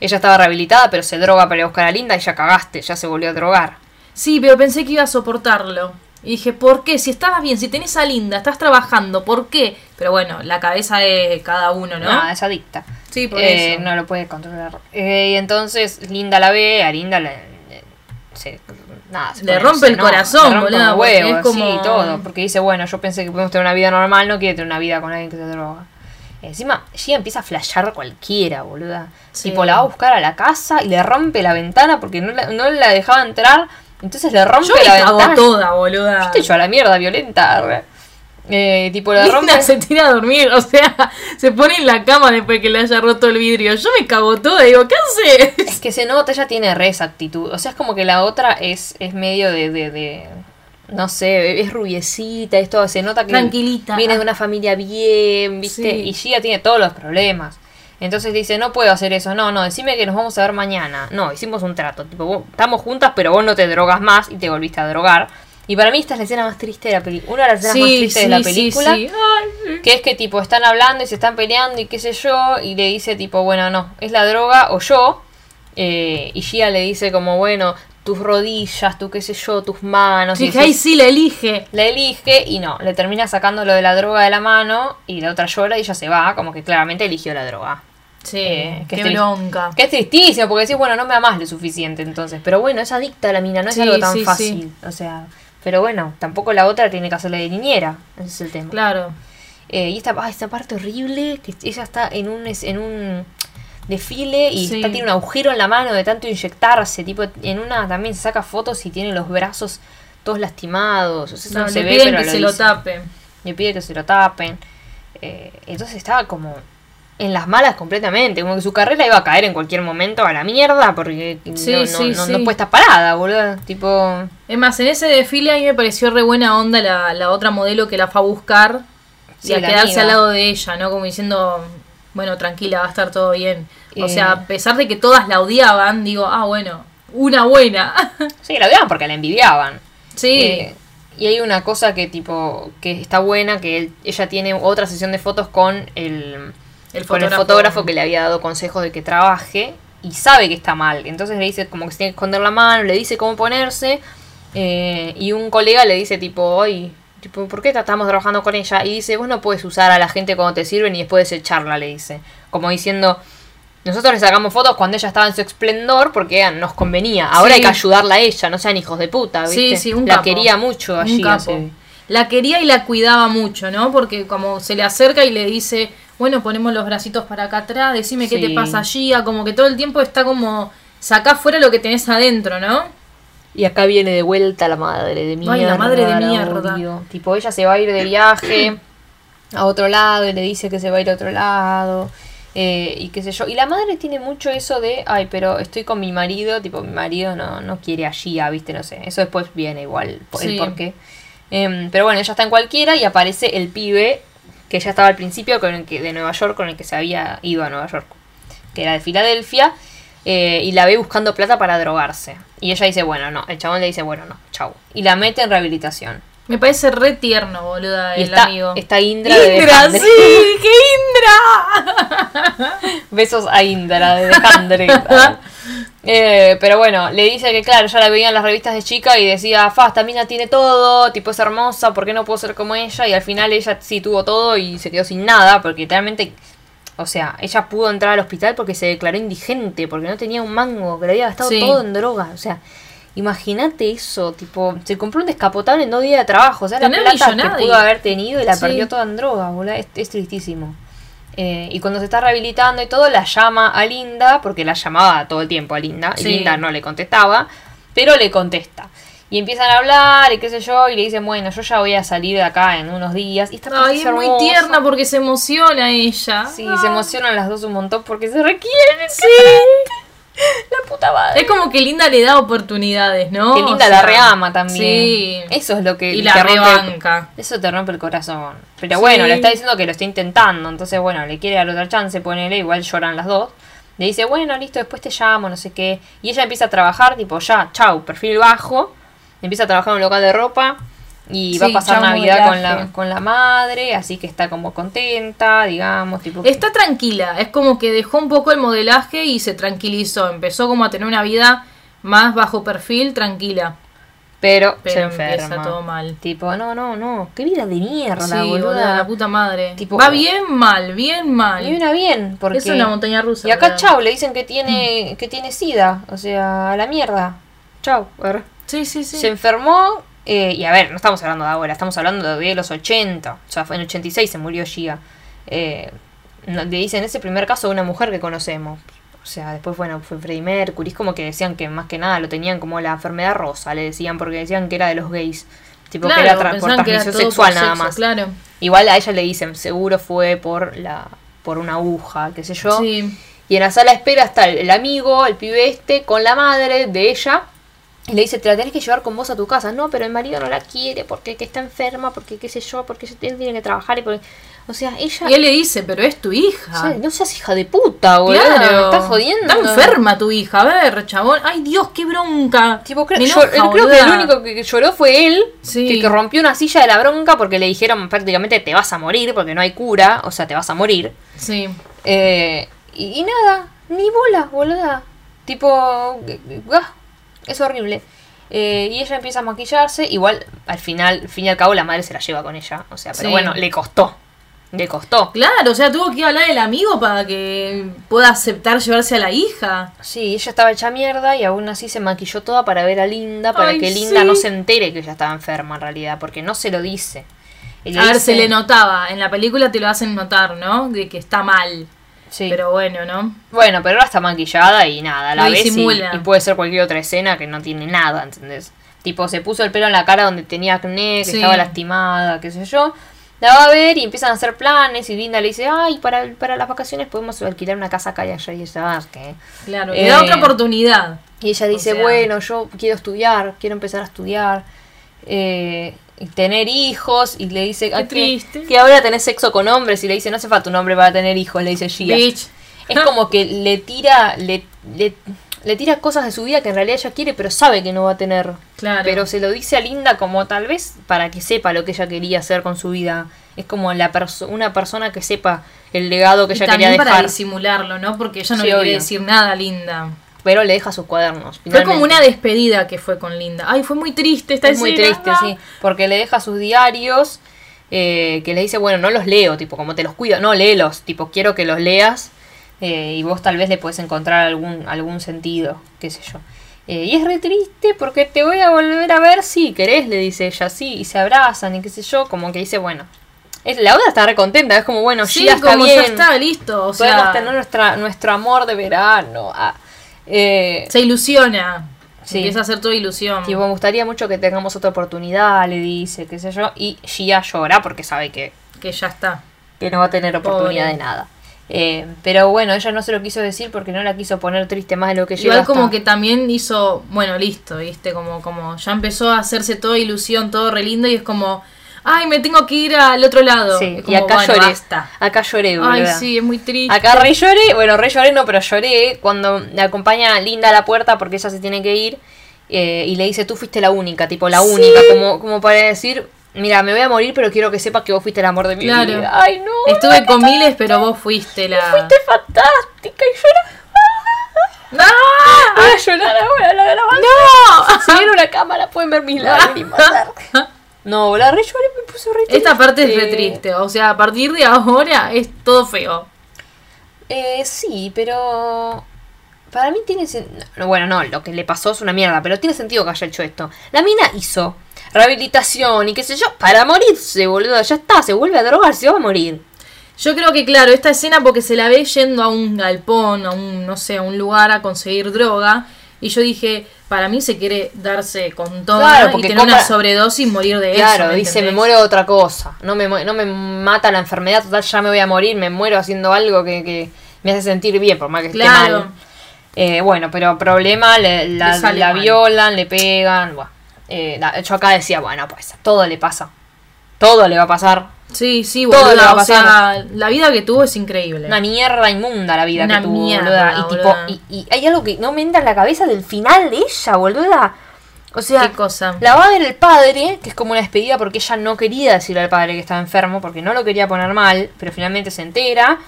Ella estaba rehabilitada, pero se droga para ir a buscar a Linda y ya cagaste, ya se volvió a drogar. Sí, pero pensé que iba a soportarlo. Y dije, ¿por qué? Si estabas bien, si tenés a Linda, estás trabajando, ¿por qué? Pero bueno, la cabeza de cada uno, ¿no? No, es adicta. Sí, por Eh, eso. No lo puede controlar. Eh, y entonces Linda la ve, a Linda le. le- se, nada, se Le pone- rompe se el corazón, le rompe boludo, es como- sí, todo. Porque dice, bueno, yo pensé que podemos tener una vida normal, no quiere tener una vida con alguien que se droga. Encima, Gia empieza a flashear cualquiera, boluda. Sí. Tipo, la va a buscar a la casa y le rompe la ventana porque no la, no la dejaba entrar. Entonces le rompe Yo la ventana. toda, boluda. Yo te echo a la mierda violenta. Eh, tipo, la Linda rompe. se tira a dormir, o sea, se pone en la cama después que le haya roto el vidrio. Yo me cago toda, digo, ¿qué haces? Es que se nota, ella tiene re esa actitud. O sea, es como que la otra es, es medio de, de, de, no sé, es rubiecita, esto se nota que Tranquilita. viene de Ah. una familia bien, ¿viste? Sí. Y Gia tiene todos los problemas. Entonces dice, no puedo hacer eso, no, no, decime que nos vamos a ver mañana. No, hicimos un trato, tipo, vos- estamos juntas, pero vos no te drogas más y te volviste a drogar. Y para mí esta es la escena más triste de la película, una de las escenas más tristes de la película. sí. Ay, sí. Que es que tipo están hablando y se están peleando y qué sé yo. Y le dice tipo, bueno, no, es la droga o yo. Eh, y Gia le dice como, bueno, tus rodillas, tu qué sé yo, tus manos. y Sí, que ahí dice- sí la elige. la elige y no, le termina sacando lo de la droga de la mano y la otra llora y ella se va, como que claramente eligió la droga. Sí, Eh, qué que es bronca. Que es tristísimo porque decís, bueno, no me amás lo suficiente entonces. Pero bueno, es adicta a la mina, no es Sí, algo tan sí, fácil. O sea, pero bueno, tampoco la otra tiene que hacerle de niñera. Ese es el tema. Claro. Eh, y esta, ah, esta parte horrible, que ella está en un, en un desfile y Sí. está, tiene un agujero en la mano de tanto inyectarse. Tipo, en una también se saca fotos y tiene los brazos todos lastimados. O sea, No, no, se le ve, pero que lo se lo dice. tape. Le pide que se lo tapen. Eh, entonces estaba como en las malas completamente. Como que su carrera iba a caer en cualquier momento a la mierda porque Sí, no, no, sí, no, no puede estar parada, boludo. Tipo. Es más, en ese desfile a mí me pareció re buena onda la, la otra modelo que la fue a buscar y a quedarse amiga. al lado de ella, ¿no? Como diciendo, bueno, tranquila, va a estar todo bien. O Eh. sea, a pesar de que todas la odiaban, digo, ah, bueno, una buena. Sí, la odiaban porque la envidiaban. sí, Eh, y hay una cosa que tipo que está buena, que él- ella tiene otra sesión de fotos con el, El con el fotógrafo. que le había dado consejos de que trabaje y sabe que está mal. Entonces le dice como que se tiene que esconder la mano, le dice cómo ponerse eh, y un colega le dice tipo, ay, tipo, ¿por qué estamos trabajando con ella? Y dice, vos no puedes usar a la gente cuando te sirven y después desecharla, le dice. Como diciendo... Nosotros le sacamos fotos cuando ella estaba en su esplendor porque nos convenía. Ahora Sí. hay que ayudarla a ella, no sean hijos de puta, ¿viste? sí, sí, un La capo. quería mucho Un allí. capo. se ve. La quería y la cuidaba mucho, ¿no? Porque como se le acerca y le dice, bueno, ponemos los bracitos para acá atrás, decime qué te pasa allí, como que todo el tiempo está como, sacá fuera lo que tenés adentro, ¿no? Y acá viene de vuelta la madre de mierda. Ay, la madre de mierda. odio. Tipo, ella se va a ir de viaje a otro lado y le dice que se va a ir a otro lado. eh, y qué sé yo. Y la madre tiene mucho eso de, ay, pero estoy con mi marido, tipo, mi marido no, no quiere a Gia, viste, no sé. Eso después viene igual, por- el Sí. por qué. Em, pero bueno, ella está en cualquiera y aparece el pibe que ya estaba al principio con el que, de Nueva York, con el que se había ido a Nueva York, que era de Filadelfia, eh, y la ve buscando plata para drogarse. Y ella dice, bueno, no. El chabón le dice, bueno, no, chau. Y la mete en rehabilitación. Me parece re tierno, boluda, Y el está, amigo. está Indra, Indra, sí, qué Indra. Besos a Indra de Dejandre. Eh, pero bueno, le dice que claro, ya la veía en las revistas de chica y decía, fa, esta mina tiene todo, tipo es hermosa, ¿por qué no puedo ser como ella? Y al final ella sí tuvo todo y se quedó sin nada, porque literalmente, o sea, ella pudo entrar al hospital porque se declaró indigente, porque no tenía un mango, que le había gastado Sí. todo en droga, o sea... Imagínate eso, tipo, se compró un descapotable en dos días de trabajo, o sea, la plata que pudo haber tenido y la Sí. perdió toda en droga, boludo, es, es tristísimo. Eh, y cuando se está rehabilitando y todo, la llama a Linda, porque la llamaba todo el tiempo a Linda, y. Linda no le contestaba, pero le contesta. Y empiezan a hablar y qué sé yo, y le dicen, bueno, yo ya voy a salir de acá en unos días. Y esta Ay, es muy tierna porque se emociona ella. Sí, Ay. se emocionan las dos un montón porque se requieren. Sí. La puta madre. Es como que Linda le da oportunidades, ¿no? que Linda O la reama también. Sí. Eso es lo que Y la te rompe- rebanca. Eso te rompe el corazón. Pero Sí. bueno, le está diciendo que lo está intentando. Entonces, bueno, le quiere dar otra chance, ponele, igual lloran las dos. Le dice, bueno, listo, después te llamo, no sé qué. Y ella empieza a trabajar, tipo, ya, chau, perfil bajo. Empieza a trabajar en un local de ropa. Y va a pasar Navidad con la, con la madre, así que está como contenta, digamos, tipo. Está tranquila, es como que dejó un poco el modelaje y se tranquilizó. Empezó como a tener una vida más bajo perfil, tranquila. pero, Pero se empieza enferma. todo mal. Tipo, no, no, no, qué vida de mierda, Sí, boluda. boluda, la puta madre. Tipo- Va bien mal, bien mal. Y una bien, porque... Es una montaña rusa. Y acá boluda. chau, le dicen que tiene, que tiene sida, o sea, a la mierda. Chau. arre. Sí, sí, sí. Se enfermó, eh, y a ver, no estamos hablando de ahora, estamos hablando de los 80, o sea, fue en 86 se murió Gia. Eh, le dicen ese primer caso de una mujer que conocemos. O sea, después bueno, fue Freddie Mercury, es como que decían que más que nada lo tenían como la enfermedad rosa, le decían, porque decían que era de los gays. Tipo Claro, que era tra- por transmisión por sexual nada sexo, más. Claro. Igual a ella le dicen, seguro fue por la por una aguja, qué sé yo. Sí. Y en la sala de espera está el, el amigo, el pibe este, con la madre de ella. Y le dice, te la tenés que llevar con vos a tu casa. No, pero el marido no la quiere porque que está enferma, porque qué sé yo, porque él tiene que trabajar. Y porque... O sea, ella... Y él le dice, pero es tu O hija. sea, no seas hija de puta, boludo. Claro. Me estás jodiendo. Está enferma tu hija, a ver, chabón. Ay, Dios, qué bronca. Tipo, creo, yo- él creo que el único que lloró fue él, Sí. que, que rompió una silla de la bronca porque le dijeron prácticamente te vas a morir porque no hay cura, o sea, te vas a morir. Sí. Eh, y, y nada, ni bola, boluda. Tipo, ah, es horrible. Eh, y ella empieza a maquillarse, igual al final, al fin y al cabo la madre se la lleva con ella, o sea, pero Sí. bueno, le costó, le costó. Claro, o sea, tuvo que hablar el amigo para que pueda aceptar llevarse a la hija. Sí, ella estaba hecha mierda y aún así se maquilló toda para ver a Linda, para Ay, que Linda sí. no se entere que ella estaba enferma en realidad, porque no se lo dice. Le A ver, se le notaba. En la película te lo hacen notar, ¿no? De que está mal. Sí. Pero bueno, ¿no? Bueno, pero ahora está maquillada y nada, la Lo ves y, y puede ser cualquier otra escena que no tiene nada, ¿entendés? Tipo, se puso el pelo en la cara donde tenía acné, que Sí. estaba lastimada, qué sé yo. La va a ver y empiezan a hacer planes y Linda le dice, ay, para, para las vacaciones podemos alquilar una casa acá y allá y ella, "Ah, ¿qué?". Claro, Eh, le da otra oportunidad. Y ella dice, sea- bueno, yo quiero estudiar, quiero empezar a estudiar. eh, tener hijos y le dice "Ah, que, triste. que ahora tenés sexo con hombres y le dice no hace falta un hombre para tener hijos le dice Gia Bitch. es como que le tira le, le, le tira cosas de su vida que en realidad ella quiere pero sabe que no va a tener Claro. pero se lo dice a Linda como tal vez para que sepa lo que ella quería hacer con su vida es como la perso- una persona que sepa el legado que Y ella quería también para dejar disimularlo, ¿no? Porque ella no Sí, le quiere obvio. decir nada, Linda. Pero le deja sus cuadernos Fue como una despedida que fue con Linda. Ay, fue muy triste esta es muy triste, sí. Porque le deja sus diarios. eh, que le dice, bueno, no los leo, tipo, como te los cuido. No, léelos. Tipo, quiero que los leas. eh, y vos tal vez le puedes encontrar algún, algún sentido. Qué sé yo. Eh, y es re triste porque te voy a volver a ver si querés, le dice ella, sí. Y se abrazan y qué sé yo. Como que dice, bueno. La otra está re contenta. Es como, bueno, Sí, Gia está como bien. ya está, listo. O Podemos sea, tener nuestra, nuestro amor de verano. ah. Eh, se ilusiona. Sí. Empieza a hacer toda ilusión. Tipo, me gustaría mucho que tengamos otra oportunidad, le dice, qué sé yo. Y Gia llora porque sabe que, Que ya está. que no va a tener oportunidad Pobre. de nada. Eh, pero bueno, ella no se lo quiso decir porque no la quiso poner triste más de lo que llega. Igual como hasta- que también hizo, bueno, listo, viste, como, como ya empezó a hacerse toda ilusión, todo re lindo y es como, ay, me tengo que ir al otro lado. Sí, como, y acá bueno, lloré. basta. Acá lloré, Ay, boluda. sí, es muy triste. Acá re lloré, bueno, re lloré no, pero lloré cuando le acompaña Linda a la puerta porque ella se tiene que ir eh, y le dice, tú fuiste la única, tipo la Sí. única, como, como para decir, mira, me voy a morir, pero quiero que sepas que vos fuiste el amor de mi Claro. vida. Ay, no. Estuve con miles, pero vos fuiste la... Fuiste fantástica y llora. ¡No! Voy a llorar ahora, la grabación. ¡No! Si viene una cámara pueden ver mis lágrimas. No, la re lloré, me puso re Esta parte es re triste. triste, o sea, a partir de ahora es todo feo. Eh, sí, pero para mí tiene sentido. Bueno, no, lo que le pasó es una mierda, pero tiene sentido que haya hecho esto. La mina hizo rehabilitación y qué sé yo, para morirse, boludo. Ya está, se vuelve a drogar, se va a morir. Yo creo que, claro, esta escena porque se la ve yendo a un galpón, a un, no sé, a un lugar a conseguir droga. Y yo dije, para mí se quiere darse con todo Claro, y porque tener compra- una sobredosis y morir de eso. Claro, ¿me dice, me muero de otra cosa. No me, no me mata la enfermedad, total, ya me voy a morir, me muero haciendo algo que, que me hace sentir bien, por más que esté Claro. mal. Eh, bueno, pero problema, le- la, Le violan, le pegan. Bueno, Eh, la- yo acá decía, bueno, pues todo le pasa. Todo le va a pasar. Sí, sí, boluda, o sea, la vida que tuvo es increíble. Una mierda inmunda la vida Una que tuvo, mierda, boluda. Y, tipo, y, y hay algo que no me entra en la cabeza del final de ella, boluda. O sea, ¿Qué cosa? la va a ver el padre, que es como una despedida porque ella no quería decirle al padre que estaba enfermo, porque no lo quería poner mal, pero finalmente se entera.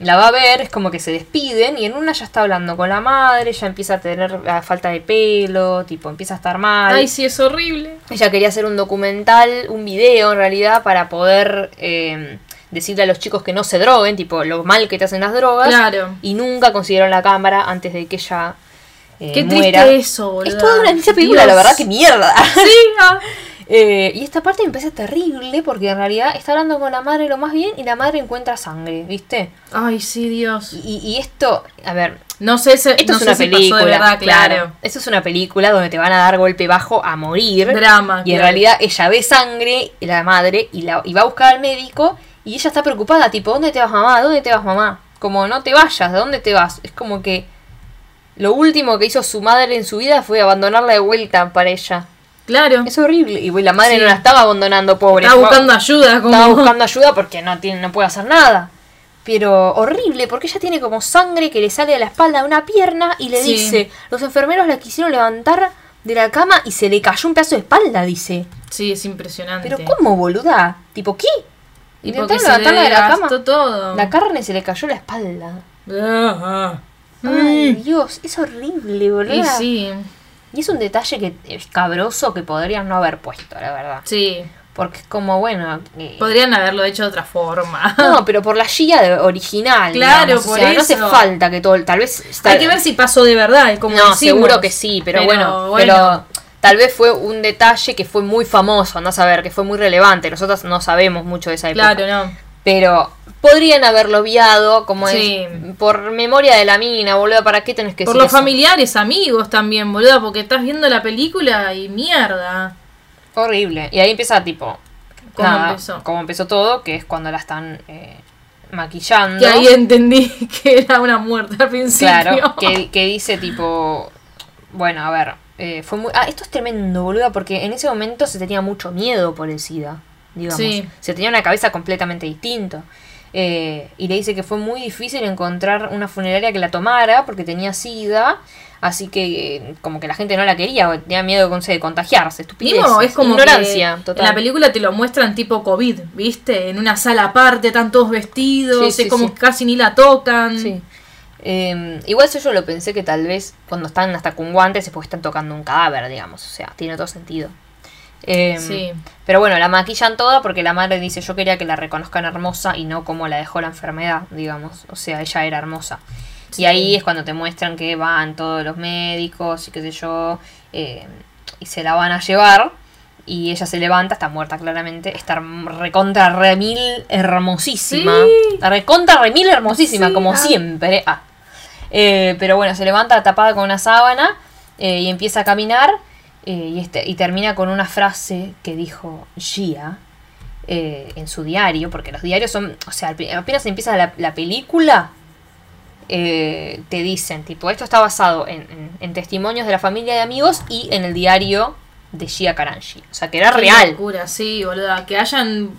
La va a ver, es como que se despiden y en una ya está hablando con la madre, ya empieza a tener la falta de pelo, tipo, empieza a estar mal. Ay, sí, es horrible. Ella quería hacer un documental, un video en realidad, para poder eh, decirle a los chicos que no se droguen, tipo, lo mal que te hacen las drogas. Claro. Y nunca consiguieron la cámara antes de que ella eh, Qué muera. triste eso, boluda. Es toda una película, Dios. la verdad, que mierda. Sí, ah. Eh, y esta parte me parece terrible porque en realidad está hablando con la madre lo más bien y la madre encuentra sangre, ¿viste? Ay, sí, Dios. Y, y esto, a ver, No sé, se- esto no es una si película, pasó de verdad, claro. Esto es una película donde te van a dar golpe bajo a morir. Drama, Y en claro. realidad ella ve sangre, la madre, y, la, y va a buscar al médico y ella está preocupada, tipo, ¿dónde te vas mamá? ¿Dónde te vas mamá? Como no te vayas, ¿de dónde te vas? Es como que lo último que hizo su madre en su vida fue abandonarla de vuelta para ella. Claro. Es horrible. Y la madre Sí. no la estaba abandonando, pobre. Estaba buscando ayuda. Como... Estaba buscando ayuda porque no, tiene, no puede hacer nada. Pero horrible, porque ella tiene como sangre que le sale de la espalda de una pierna y le Sí. dice, los enfermeros la quisieron levantar de la cama y se le cayó un pedazo de espalda, dice. Sí, es impresionante. Pero ¿cómo, boluda? ¿Tipo qué? Intentaron levantarla de la cama. todo. La carne se le cayó la espalda. Ajá. Ay, Dios, es horrible, boluda. Y sí, Y es un detalle que es cabroso que podrían no haber puesto, la verdad. sí. Porque es como, bueno... eh, Podrían haberlo hecho de otra forma. No, pero por la de- original. Claro, digamos, o por sea, No hace falta que todo. Tal vez. Hay que ver si pasó de verdad, como No, decimos. seguro que sí, pero, bueno, Pero tal vez fue un detalle que fue muy famoso, andás a ver, que fue muy relevante. Nosotros no sabemos mucho de esa época. Claro, no. Pero podrían haberlo viado, como Sí. es. Por memoria de la mina, boludo. ¿Para qué tenés que Por los eso? familiares, amigos también, boludo, porque estás viendo la película y mierda. Horrible. Y ahí empieza, tipo. ¿Cómo nada, empezó? Como empezó todo, que es cuando la están eh, maquillando. Y ahí entendí que era una muerte al principio. Claro, que, que dice tipo, bueno, a ver, eh, fue muy... Ah, esto es tremendo, boluda, porque en ese momento se tenía mucho miedo por el SIDA, digamos. Sí. Se tenía una cabeza completamente distinta. Eh, y le dice que fue muy difícil encontrar una funeraria que la tomara porque tenía SIDA, así que eh, como que la gente no la quería, o tenía miedo no de contagiarse, estupidez. Mismo, es como ignorancia total. en la película te lo muestran tipo COVID, ¿viste? En una sala aparte, están todos vestidos, Sí, sí, es como que casi ni la tocan. Sí. Eh, igual eso yo lo pensé que tal vez cuando están hasta con guantes es porque están tocando un cadáver, digamos. O sea, tiene todo sentido. Eh, Sí. Pero bueno, la maquillan toda porque la madre dice yo quería que la reconozcan hermosa y no como la dejó la enfermedad, digamos. O sea, ella era hermosa. Sí. Y ahí es cuando te muestran que van todos los médicos y qué sé yo. eh, y se la van a llevar. Y ella se levanta, está muerta claramente. Está recontra remil hermosísima. Sí. Recontra remil hermosísima, Sí, como ah. siempre. Ah. Eh, pero bueno, se levanta tapada con una sábana eh, y empieza a caminar. Eh, y, este, y termina con una frase que dijo Gia eh, en su diario, porque los diarios son, o sea, ape- apenas empieza la, la película, eh, te dicen, tipo, esto está basado en, en- en testimonios de la familia de amigos y en el diario de Gia Karanji. O sea, que era Qué real. locura, sí, boluda. Que hayan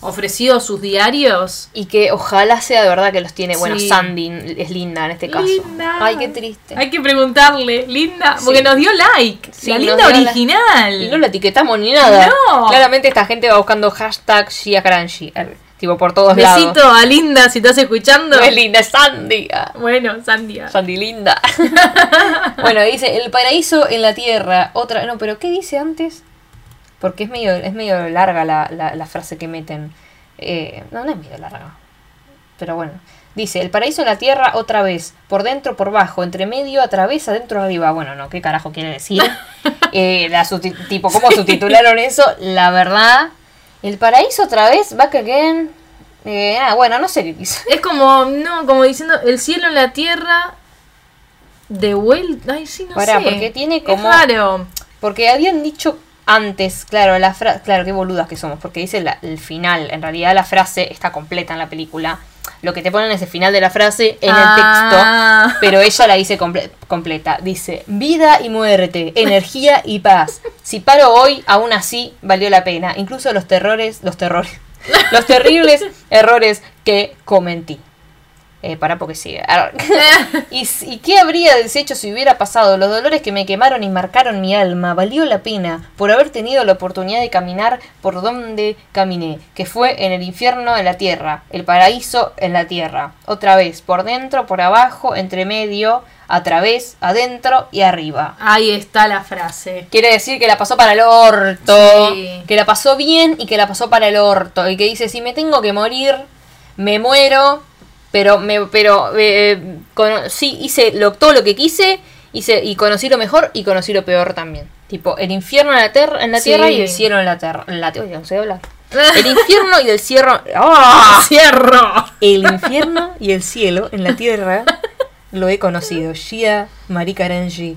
ofrecido sus diarios. Y que ojalá sea de verdad que los tiene. Bueno. Sandy es linda en este caso. Linda. Ay, qué triste. Hay que preguntarle, Linda, Sí. porque nos dio like. Sí, la linda la- original. Y no lo etiquetamos ni nada. No. Claramente esta gente va buscando hashtag eh, Tipo por todos lados. Besito a Linda si estás escuchando. No es linda, es Sandy. Bueno, Sandia. Sandy linda. bueno, dice, el paraíso en la tierra. Otra. No, pero ¿qué dice antes? Porque es medio, es medio larga la, la, la frase que meten. Eh, no, no es medio larga. Pero bueno. Dice, el paraíso en la tierra otra vez, por dentro, por bajo, entre medio, a través, adentro, arriba. Bueno, no, ¿qué carajo quiere decir? Eh, la tipo, ¿cómo subtitularon eso? La verdad, el paraíso otra vez, back again. Eh, ah, bueno, no sé qué quiso. Es como, no, como diciendo, el cielo en la tierra. De vuelta. Ay, sí, no Pará, sé. porque tiene como- Es raro. Porque habían dicho antes, claro, la frase, claro, qué boludas que somos, porque dice la- el final, en realidad la frase está completa en la película. Lo que te ponen es el final de la frase en Ah. el texto, pero ella la dice comple- completa. Dice, vida y muerte, energía y paz. Si paro hoy, aún así valió la pena. Incluso los terrores, los terrores, los terribles errores que cometí. Eh, para porque sigue. Ar- ¿Y, s- ¿Y qué habría deshecho si hubiera pasado? Los dolores que me quemaron y marcaron mi alma. Valió la pena por haber tenido la oportunidad de caminar por donde caminé, que fue en el infierno en la tierra, el paraíso en la tierra. Otra vez, por dentro, por abajo, entre medio, a través, adentro y arriba. Ahí está la frase. Quiere decir que la pasó para el orto, Sí. que la pasó bien y que la pasó para el orto. Y que dice, si me tengo que morir, me muero, pero me pero eh, cono- sí, hice lo, todo lo que quise hice, y conocí lo mejor y conocí lo peor también. Tipo, el infierno en la, en la Sí. tierra y el cielo en la tierra. En la tierra, no sé hablar. El infierno y el cielo... ¡Ah! ¡Cierro! El infierno y el cielo en la tierra lo he conocido. Shia Marie Karenji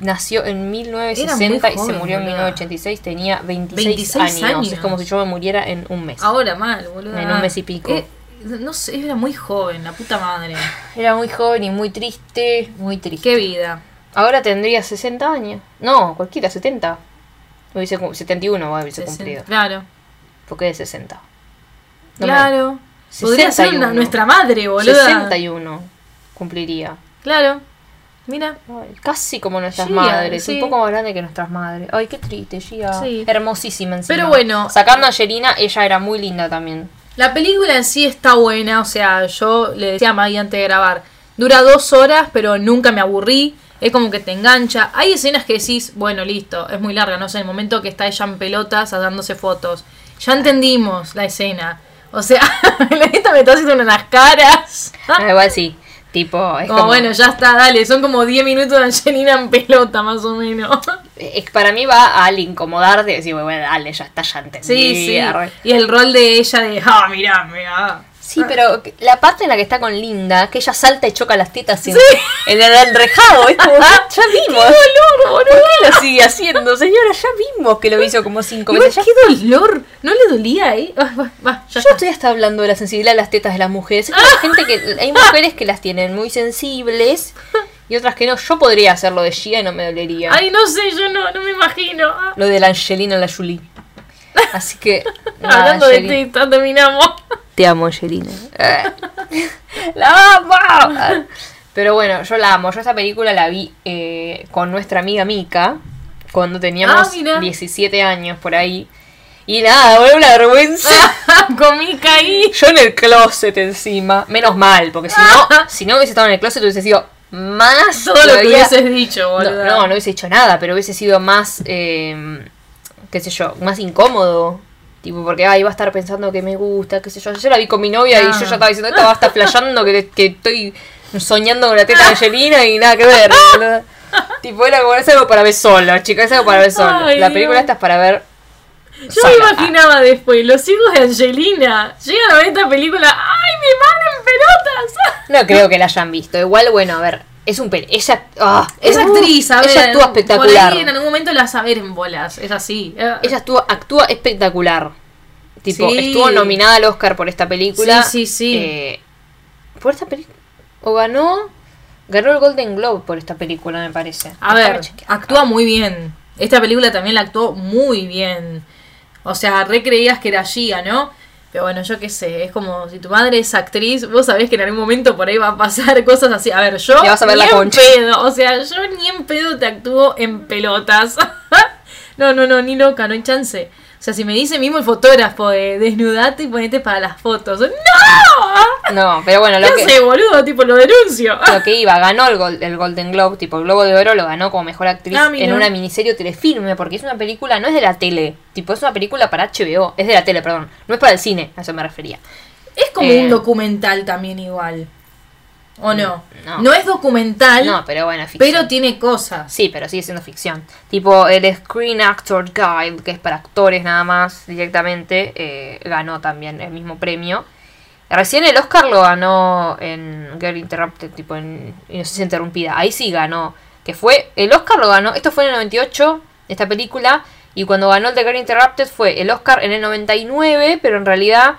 nació en 1960 y se joven, murió en boluda. 1986. Tenía 26, 26 años. años. Es como si yo me muriera en un mes. Ahora mal, boludo. En un mes y pico. Eh, no sé, era muy joven, la puta madre. Era muy joven y muy triste, muy triste. Qué vida. Ahora tendría 60 años. No, cualquiera, 70. Hubiese cum- 71 hubiese Sesen- cumplido. Claro, Porque es 60. No me- claro. Podría ser 61. una- nuestra madre, boluda. 61 cumpliría. Claro. Mira. Ay, Casi como nuestras Gia, madres, sí. un poco más grande que nuestras madres. Ay, qué triste, Gia. Sí. Hermosísima encima. Pero bueno. Sacando a Angelina, ella era muy linda también. La película en sí está buena, o sea, yo le decía a Maggie antes de grabar, dura dos horas, pero nunca me aburrí, es como que te engancha. Hay escenas que decís, bueno, listo, es muy larga, no sé, el momento que está ella en pelotas dándose fotos. Ya entendimos la escena. O sea, la me está haciendo unas caras. Ah, igual sí. Tipo, es Como, como, bueno, ya está, dale, son como 10 minutos de Angelina en pelota, más o menos. es- para mí va al incomodarte y decir, bueno, dale, ya está, ya entendí. Sí, sí. arre. Y el rol de ella de, ah, mirá, mirá. Sí, pero la parte en la que está con Linda, que ella salta y choca las tetas en, en el enrejado, es como, ya vimos. ¿Por qué lo sigue haciendo, señora? Ya vimos que lo hizo como cinco veces. Qué dolor. ¿No le dolía, eh? Ah, va, va, ya Yo está. estoy hasta hablando de la sensibilidad de las tetas de las mujeres. Es como gente que hay mujeres que las tienen muy sensibles y otras que no. Yo podría hacerlo de Gia y no me dolería. Ay, no sé, yo no, no me imagino. Ah. Lo de la Angelina la Julie. Así que nada, Hablando de tetas, terminamos. Te amo, Angelina. ¡La amo! Pero bueno, yo la amo. Yo esta película la vi eh, con nuestra amiga Mika cuando teníamos Ah, mira. 17 años por ahí. Y nada, boludo, una vergüenza. Con mi caí. Yo en el closet encima. Menos mal, porque si no, si no hubiese estado en el closet hubiese sido más. Todo lo que hubieses dicho, no, boludo. no, no hubiese hecho nada, pero hubiese sido más, eh, qué sé yo, más incómodo. Tipo, porque ahí va a estar pensando que me gusta, qué sé yo. Yo la vi con mi novia y yo ya estaba diciendo, esta va a estar flasheando que, que estoy soñando con la teta de Angelina y nada que ver. tipo, era como, es algo para ver solo, chicas, es algo para ver solo. Ay, la película Dios. esta es para ver Yo sola. me imaginaba después, los hijos de Angelina llegan a ver esta película. ¡Ay, mi madre en pelotas! No creo que la hayan visto. Igual, bueno, a ver, es un pel ella, ah, Es actriz, a ver. Ella actúa Por espectacular. ahí en algún momento la vas a ver en bolas, es así. Eh, Ella actúa, actúa espectacular. Tipo, Sí. estuvo nominada al Oscar por esta película. Sí, sí, sí. Eh, por esta película. O ganó. Ganó el Golden Globe por esta película, me parece. A ver, actúa muy bien. Esta película también la actuó muy bien. O sea, re creías que era Gia, ¿no? Pero bueno, yo qué sé, es como si tu madre es actriz, vos sabés que en algún momento por ahí va a pasar cosas así. A ver, yo Le vas a ver ni la en concha. pedo, o sea, yo ni en pedo te actúo en pelotas. no, no, no, ni loca, no hay chance. O sea, si me dice mismo el fotógrafo de desnudate y ponete para las fotos. ¡No! No, pero bueno, ¿Qué lo que, hace, boludo? Tipo, lo denuncio. lo que iba, ganó el, Gol- el Golden Globe, tipo el Globo de Oro lo ganó como mejor actriz Ah, en una miniserie o telefilme, porque es una película, no es de la tele, tipo es una película para HBO, es de la tele, perdón, no es para el cine, a eso me refería. Es como Eh, un documental también igual. ¿O no? no. No, es documental, No, pero bueno, ficción. pero tiene cosas. Sí, pero sigue siendo ficción. Tipo, el Screen Actor Guide, que es para actores nada más directamente, eh, ganó también el mismo premio. Recién el Oscar lo ganó en Girl Interrupted, tipo en Inocencia Interrumpida. Ahí sí ganó. Que fue, el Oscar lo ganó, esto fue en el 98, esta película. Y cuando ganó el de Girl Interrupted fue el Oscar en el 99, pero en realidad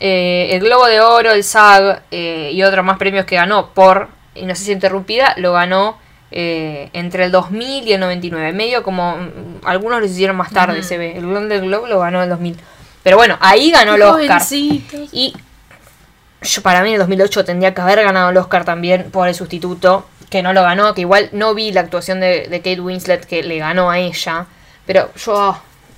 eh, el Globo de Oro, el SAG eh, y otros más premios que ganó por Inocencia Interrumpida lo ganó eh, entre el 2000 y el 99. Medio como mm, algunos lo hicieron más tarde, se ve. El Golden Globe lo ganó en el 2000. Pero bueno, ahí ganó el Oscar. Jovencitos. Y yo para mí en el 2008 tendría que haber ganado el Oscar también por el sustituto, que no lo ganó, que igual no vi la actuación de, de Kate Winslet que le ganó a ella. Pero yo,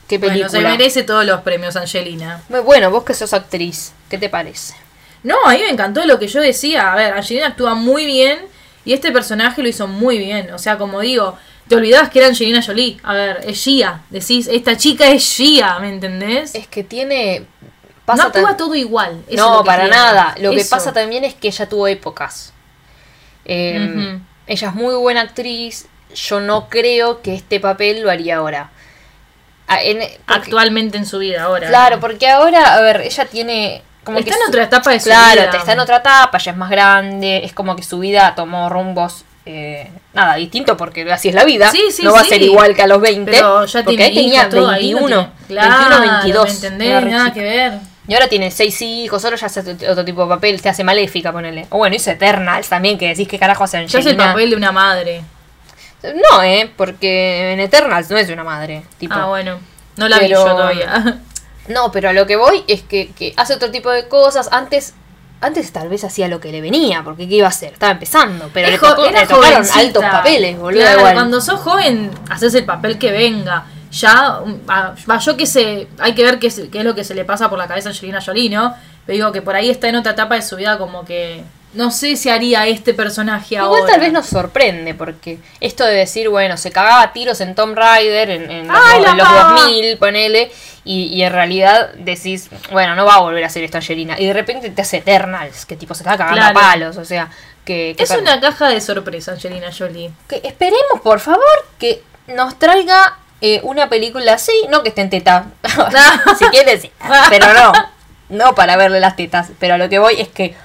qué película. Bueno, se merece todos los premios, Angelina. Muy bueno, vos que sos actriz, ¿qué te parece? No, a mí me encantó lo que yo decía. A ver, Angelina actúa muy bien y este personaje lo hizo muy bien. O sea, como digo, te olvidabas que era Angelina Jolie. A ver, es Gia. Decís, esta chica es Gia, ¿me entendés? Es que tiene... no actúa tan- todo igual. eso No, para tiene. nada. Lo que pasa también es que ella tuvo épocas. Eh, Ujú. Ella es muy buena actriz. Yo no creo que este papel lo haría ahora. Ah, en- porque- Actualmente en su vida ahora. Claro, porque ahora, a ver, ella tiene... Como Está que en su- otra etapa de su Claro, vida. te está en otra etapa, ya es más grande, es como que su vida tomó rumbos, eh, nada, distinto porque así es la vida. Sí, sí, no va a sí. ser igual que a los 20. Pero ya porque tiene ahí tenía hijos, todo, ahí no 21, tiene- Claro, 21, 22. ¿me entendés? Nada que ver. Y ahora tiene seis hijos, solo ya hace otro tipo de papel, te hace maléfica, ponele. O bueno, hizo Eternals también, que decís que carajo hace Ya es el papel de una madre. No, eh, porque en Eternals no es una madre. Tipo. Ah, bueno. No la vi Pero- yo todavía. No, pero a lo que voy es que, que hace otro tipo de cosas. Antes, antes tal vez hacía lo que le venía, porque ¿qué iba a hacer? Estaba empezando, pero le, tocó- era le tocaron jovencita. altos papeles, boludo. Claro, igual. cuando sos joven, haces el papel que venga. Ya, um, ah, va, yo que sé, hay que ver qué es, qué es lo que se le pasa por la cabeza a Angelina Jolie, ¿no? Pero digo que por ahí está en otra etapa de su vida como que no sé si haría este personaje ahora. Igual tal vez nos sorprende, porque esto de decir, bueno, se cagaba a tiros en Tomb Raider en, en los, ¡Ay, la en los pava! 2000, ponele, y, y en realidad decís, bueno, no va a volver a hacer esto Angelina. Y de repente te hace Eternals, que tipo se está cagando Claro. a palos, o sea, que... que Es per- una caja de sorpresa, Angelina Jolie. que esperemos, por favor, que nos traiga eh, una película así, no que esté en teta. si quieres, pero no. No para verle las tetas. Pero a lo que voy es que.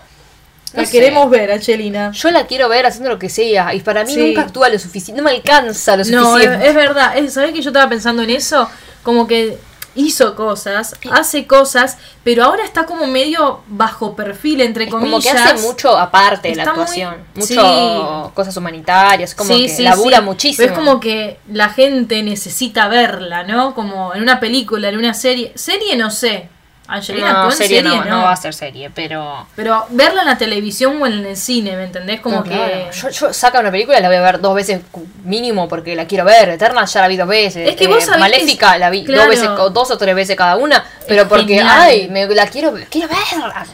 No La sé, queremos ver, Angelina. Yo la quiero ver haciendo lo que sea. Y para mí Sí. nunca actúa lo suficiente. No me alcanza lo No, es, suficiente. es verdad. Es, ¿Sabés que yo estaba pensando en eso? Como que hizo cosas, hace cosas, pero ahora está como medio bajo perfil, entre Es comillas. como que hace mucho aparte de la muy- actuación. sí. Mucho cosas humanitarias. Como Sí, que sí, labura muchísimo. Pero es como que la gente necesita verla, ¿no? Como en una película, en una serie. Serie no sé. Angelina no, actuó en serie, serie, no, no. no va a ser serie, pero. Pero verla en la televisión o en el cine, ¿me entendés? Como No, que. claro. Yo, yo saca una película y la voy a ver dos veces mínimo porque la quiero ver. Eterna ya la vi dos veces. Es que vos sabés Maléfica que- la vi claro. dos veces, dos o tres veces cada una. Pero porque, genial. ay, me, la quiero, quiero verla.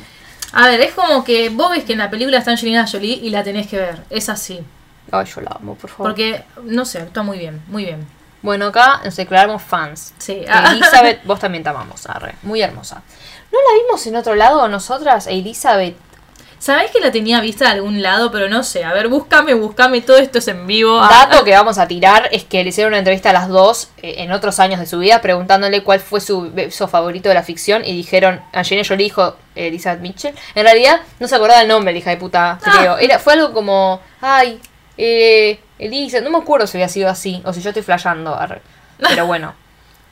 A ver, es como que vos ves que en la película está Angelina Jolie y la tenés que ver. Es así. Ay, yo la amo, por favor. Porque, no sé, actúa muy bien, muy bien. Bueno, acá nos declaramos fans. Sí. Elizabeth, vos también te amamos, arre. Muy hermosa. ¿No la vimos en otro lado nosotras, Elizabeth? Sabés que la tenía vista de algún lado, pero no sé. A ver, búscame, búscame. Todo esto es en vivo. Ah, Dato que vamos a tirar es que le hicieron una entrevista a las dos eh, en otros años de su vida preguntándole cuál fue su beso favorito de la ficción y dijeron, Angelina Jolie dijo Elizabeth Mitchell. En realidad no se acordaba el nombre, la hija de puta, creo. Era, fue algo como, ay, eh, Elizabeth, no me acuerdo si había sido así o si yo estoy flasheando. arre. Pero bueno,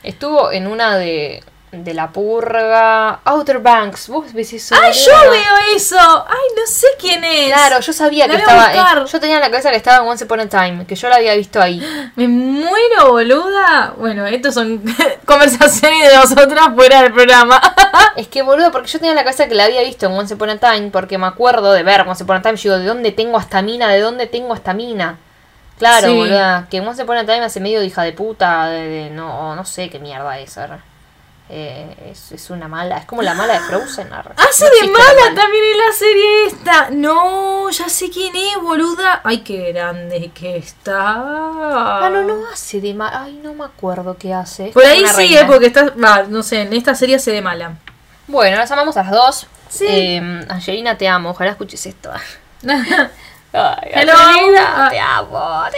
estuvo en una de, de la purga, Outer Banks, vos ves eso. ¡Ay, yo veo eso! ¡Ay, no sé quién es! Claro, yo sabía La que a estaba. eh, yo tenía en la cabeza que estaba en Once Upon a Time, que yo la había visto ahí. Me muero, boluda. Bueno, estos son conversaciones de nosotras fuera del programa. Es que boludo, porque yo tenía en la cabeza que la había visto en Once Upon a Time, porque me acuerdo de ver Once Upon a Time, yo digo, ¿de dónde tengo esta mina? ¿De dónde tengo esta mina? Claro, Sí. boluda, que Once Upon a Time hace medio de hija de puta, de, de- no, no sé qué mierda es, arre. Eh, es, es una mala, es como la mala de Frozen. Hace No de mala también en la serie esta. No, ya sé quién es, boluda. Ay, qué grande que está. Ah, no, no hace de mala, ay, no me acuerdo qué hace. es Por ahí sí, reina. eh, porque está. Va, no sé, en esta serie hace de mala. Bueno, las amamos a las dos. Sí. Eh, Angelina, te amo, ojalá escuches esto. Ay, Hello. Ah. te amo, te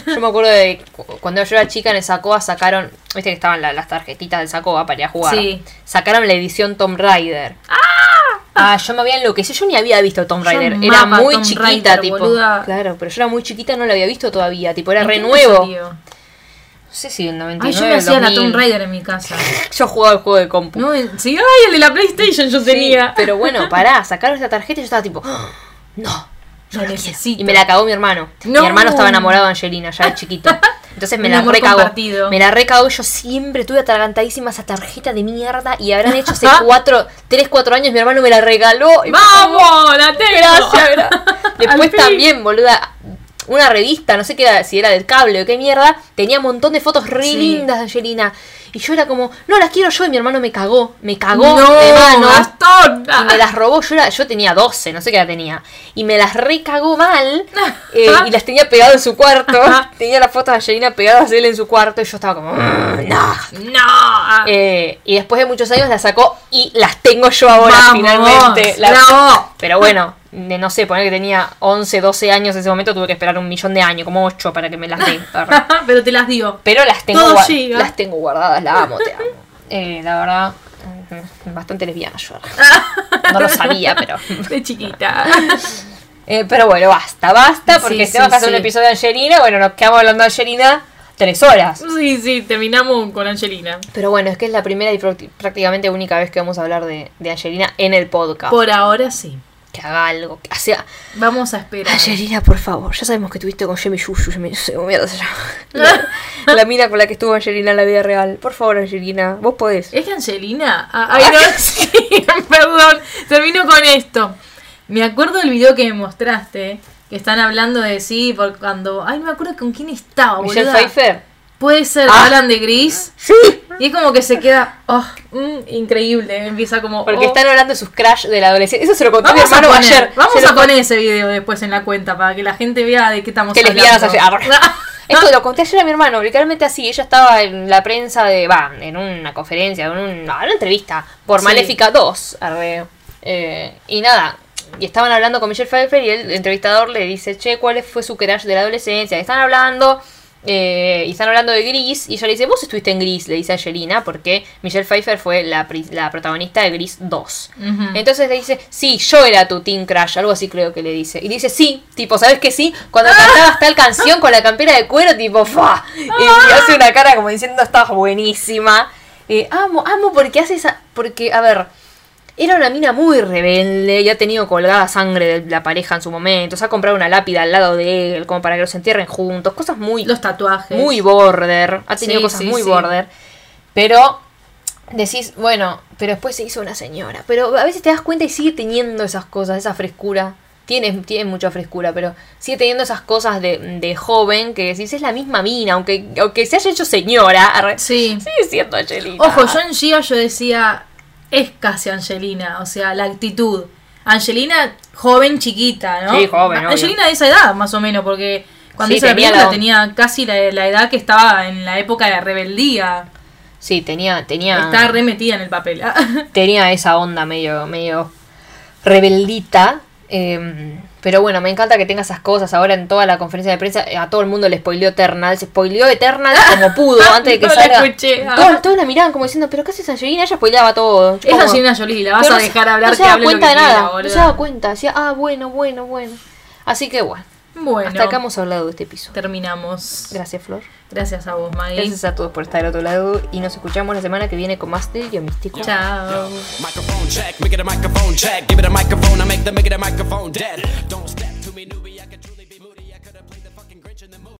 amo. Yo me acuerdo de cu- cuando yo era chica en el Sacoa sacaron, viste que estaban la- las tarjetitas del Sacoa para ir a jugar. Sí. Sacaron la edición Tomb Raider. Ah, yo me había enloquecido, yo ni había visto Tomb Yo Raider, era muy chiquita, tipo. boluda. Claro, pero yo era muy chiquita, no la había visto todavía, tipo, era ¿En re nuevo. salió? No sé si en el 99 Ay, yo me hacía la 2000. Tomb Raider en mi casa. Yo jugaba el juego de compu. No, sí, ay, el de la PlayStation yo Sí, tenía. pero bueno, pará, sacaron esta tarjeta y yo estaba tipo, "Ah, no. Lo necesito. Y me la cagó mi hermano. No. Mi hermano estaba enamorado de Angelina, ya de chiquito. Entonces me la recagó. Me la recagó yo siempre tuve atragantadísima esa tarjeta de mierda. Y habrán hecho hace cuatro, tres, cuatro años mi hermano me la regaló. Y ¡Vamos! ¡La tengo! Gracias, gra- Después también, boluda, una revista, no sé qué era, si era del cable o qué mierda, tenía un montón de fotos re Sí. lindas de Angelina. Y yo era como, no las quiero yo, y mi hermano me cagó, me cagó ¡No, de mano. Gastón! Y me las robó, yo, era, yo tenía 12, no sé qué edad tenía. Y me las recagó mal. eh, y las tenía pegado en su cuarto. tenía las fotos de Angelina pegadas de él en su cuarto. Y yo estaba como, "Mm, no. ¡No! Eh, y después de muchos años las sacó y las tengo yo ahora Vamos, finalmente. Las- bravo. Pero bueno, de, no sé, poner que tenía 11, 12 años en ese momento, tuve que esperar un millón de años, como 8 para que me las dé. Pero te las dio. Pero las tengo, las tengo guardadas, la amo, te amo. Eh, la verdad, mm, bastante lesbiana yo. No lo sabía, pero. De chiquita. Eh, pero bueno, basta, basta, porque Sí, sí, que hacer un episodio de Angelina. Bueno, nos quedamos hablando de Angelina tres horas. Sí, sí, terminamos con Angelina. Pero bueno, es que es la primera y prácticamente única vez que vamos a hablar de, de Angelina en el podcast. Por ahora sí. Que haga algo, que sea... Vamos a esperar. Angelina, por favor, ya sabemos que tuviste con Jamie Yuyu, Jamie- mierda se llama. La, la mina con la que estuvo Angelina en la vida real. Por favor, Angelina, vos podés. ¿Es que Angelina? Ah, ay, no, sí, perdón. Termino con esto. Me acuerdo del video que me mostraste. Que están hablando de sí, por cuando. Ay, no me acuerdo con quién estaba, Michelle boluda. Pfeiffer. Puede ser, Ah. hablan de Gris. Sí. Y es como que se queda. Oh, mm, increíble. Empieza como. Porque oh. están hablando de sus crash de la adolescencia. Eso se lo contó mi Vamos a hermano poner, ayer. vamos Se a con- poner ese video después en la cuenta para que la gente vea de qué estamos Que hablando. ayer. Esto lo conté ayer a mi hermano, literalmente así. Ella estaba en la prensa de. Va, en una conferencia, en una entrevista por Sí. Maléfica 2. arre. Eh, y nada. Y estaban hablando con Michelle Pfeiffer y el entrevistador le dice, che, ¿cuál fue su crash de la adolescencia? Y están hablando. Eh, y están hablando de Gris. Y ella le dice, vos estuviste en Gris, le dice a Angelina, porque Michelle Pfeiffer fue la, la protagonista de Gris 2. Ujú. Entonces le dice, sí, yo era tu Team Crash, algo así creo que le dice. Y dice, sí, tipo, ¿sabes qué sí? Cuando cantabas tal canción con la campera de cuero, tipo, ¡fa! Y, y hace una cara como diciendo, estás buenísima. Eh, amo, amo porque hace esa... Porque, a ver, era una mina muy rebelde y ha tenido colgada sangre de la pareja en su momento. Se ha comprado una lápida al lado de él, como para que los entierren juntos. Cosas muy... Los tatuajes. Muy border. Ha tenido Sí, cosas sí, muy sí. border. Pero decís, bueno, pero después se hizo una señora. Pero a veces te das cuenta y sigue teniendo esas cosas, esa frescura. Tiene, tiene mucha frescura, pero sigue teniendo esas cosas de, de joven que decís, es la misma mina, aunque, aunque se haya hecho señora. Sí. Sigue siendo Angelina. Ojo, yo en Gia yo decía, es casi Angelina, o sea, la actitud. Angelina, joven, chiquita, ¿no? Sí, joven, obvio. Angelina de esa edad, más o menos, porque cuando Sí, hizo la tenía película la- tenía casi la, la edad que estaba en la época de rebeldía. Sí, tenía, tenía, Está re metida en el papel. tenía esa onda medio, medio rebeldita. eh, pero bueno, me encanta que tenga esas cosas. Ahora en toda la conferencia de prensa, a todo el mundo le spoileó Eternal. Se spoileó Eternal como pudo antes de que No la salga. escuché. Todos, todos la miraban como diciendo, ¿pero qué haces Angelina? Ella spoileaba todo. es Angelina Jolie, la vas Pero a dejar hablar no se que daba cuenta que de nada. quiera, no se daba cuenta. Decía, ah, bueno, bueno, bueno. Así que bueno. Bueno, Hasta acá hemos hablado de este episodio. terminamos. Gracias, Flor. Gracias a vos, Maggie. Gracias a todos por estar al otro lado. Y nos escuchamos la semana que viene con más de Yo Místico. Chao.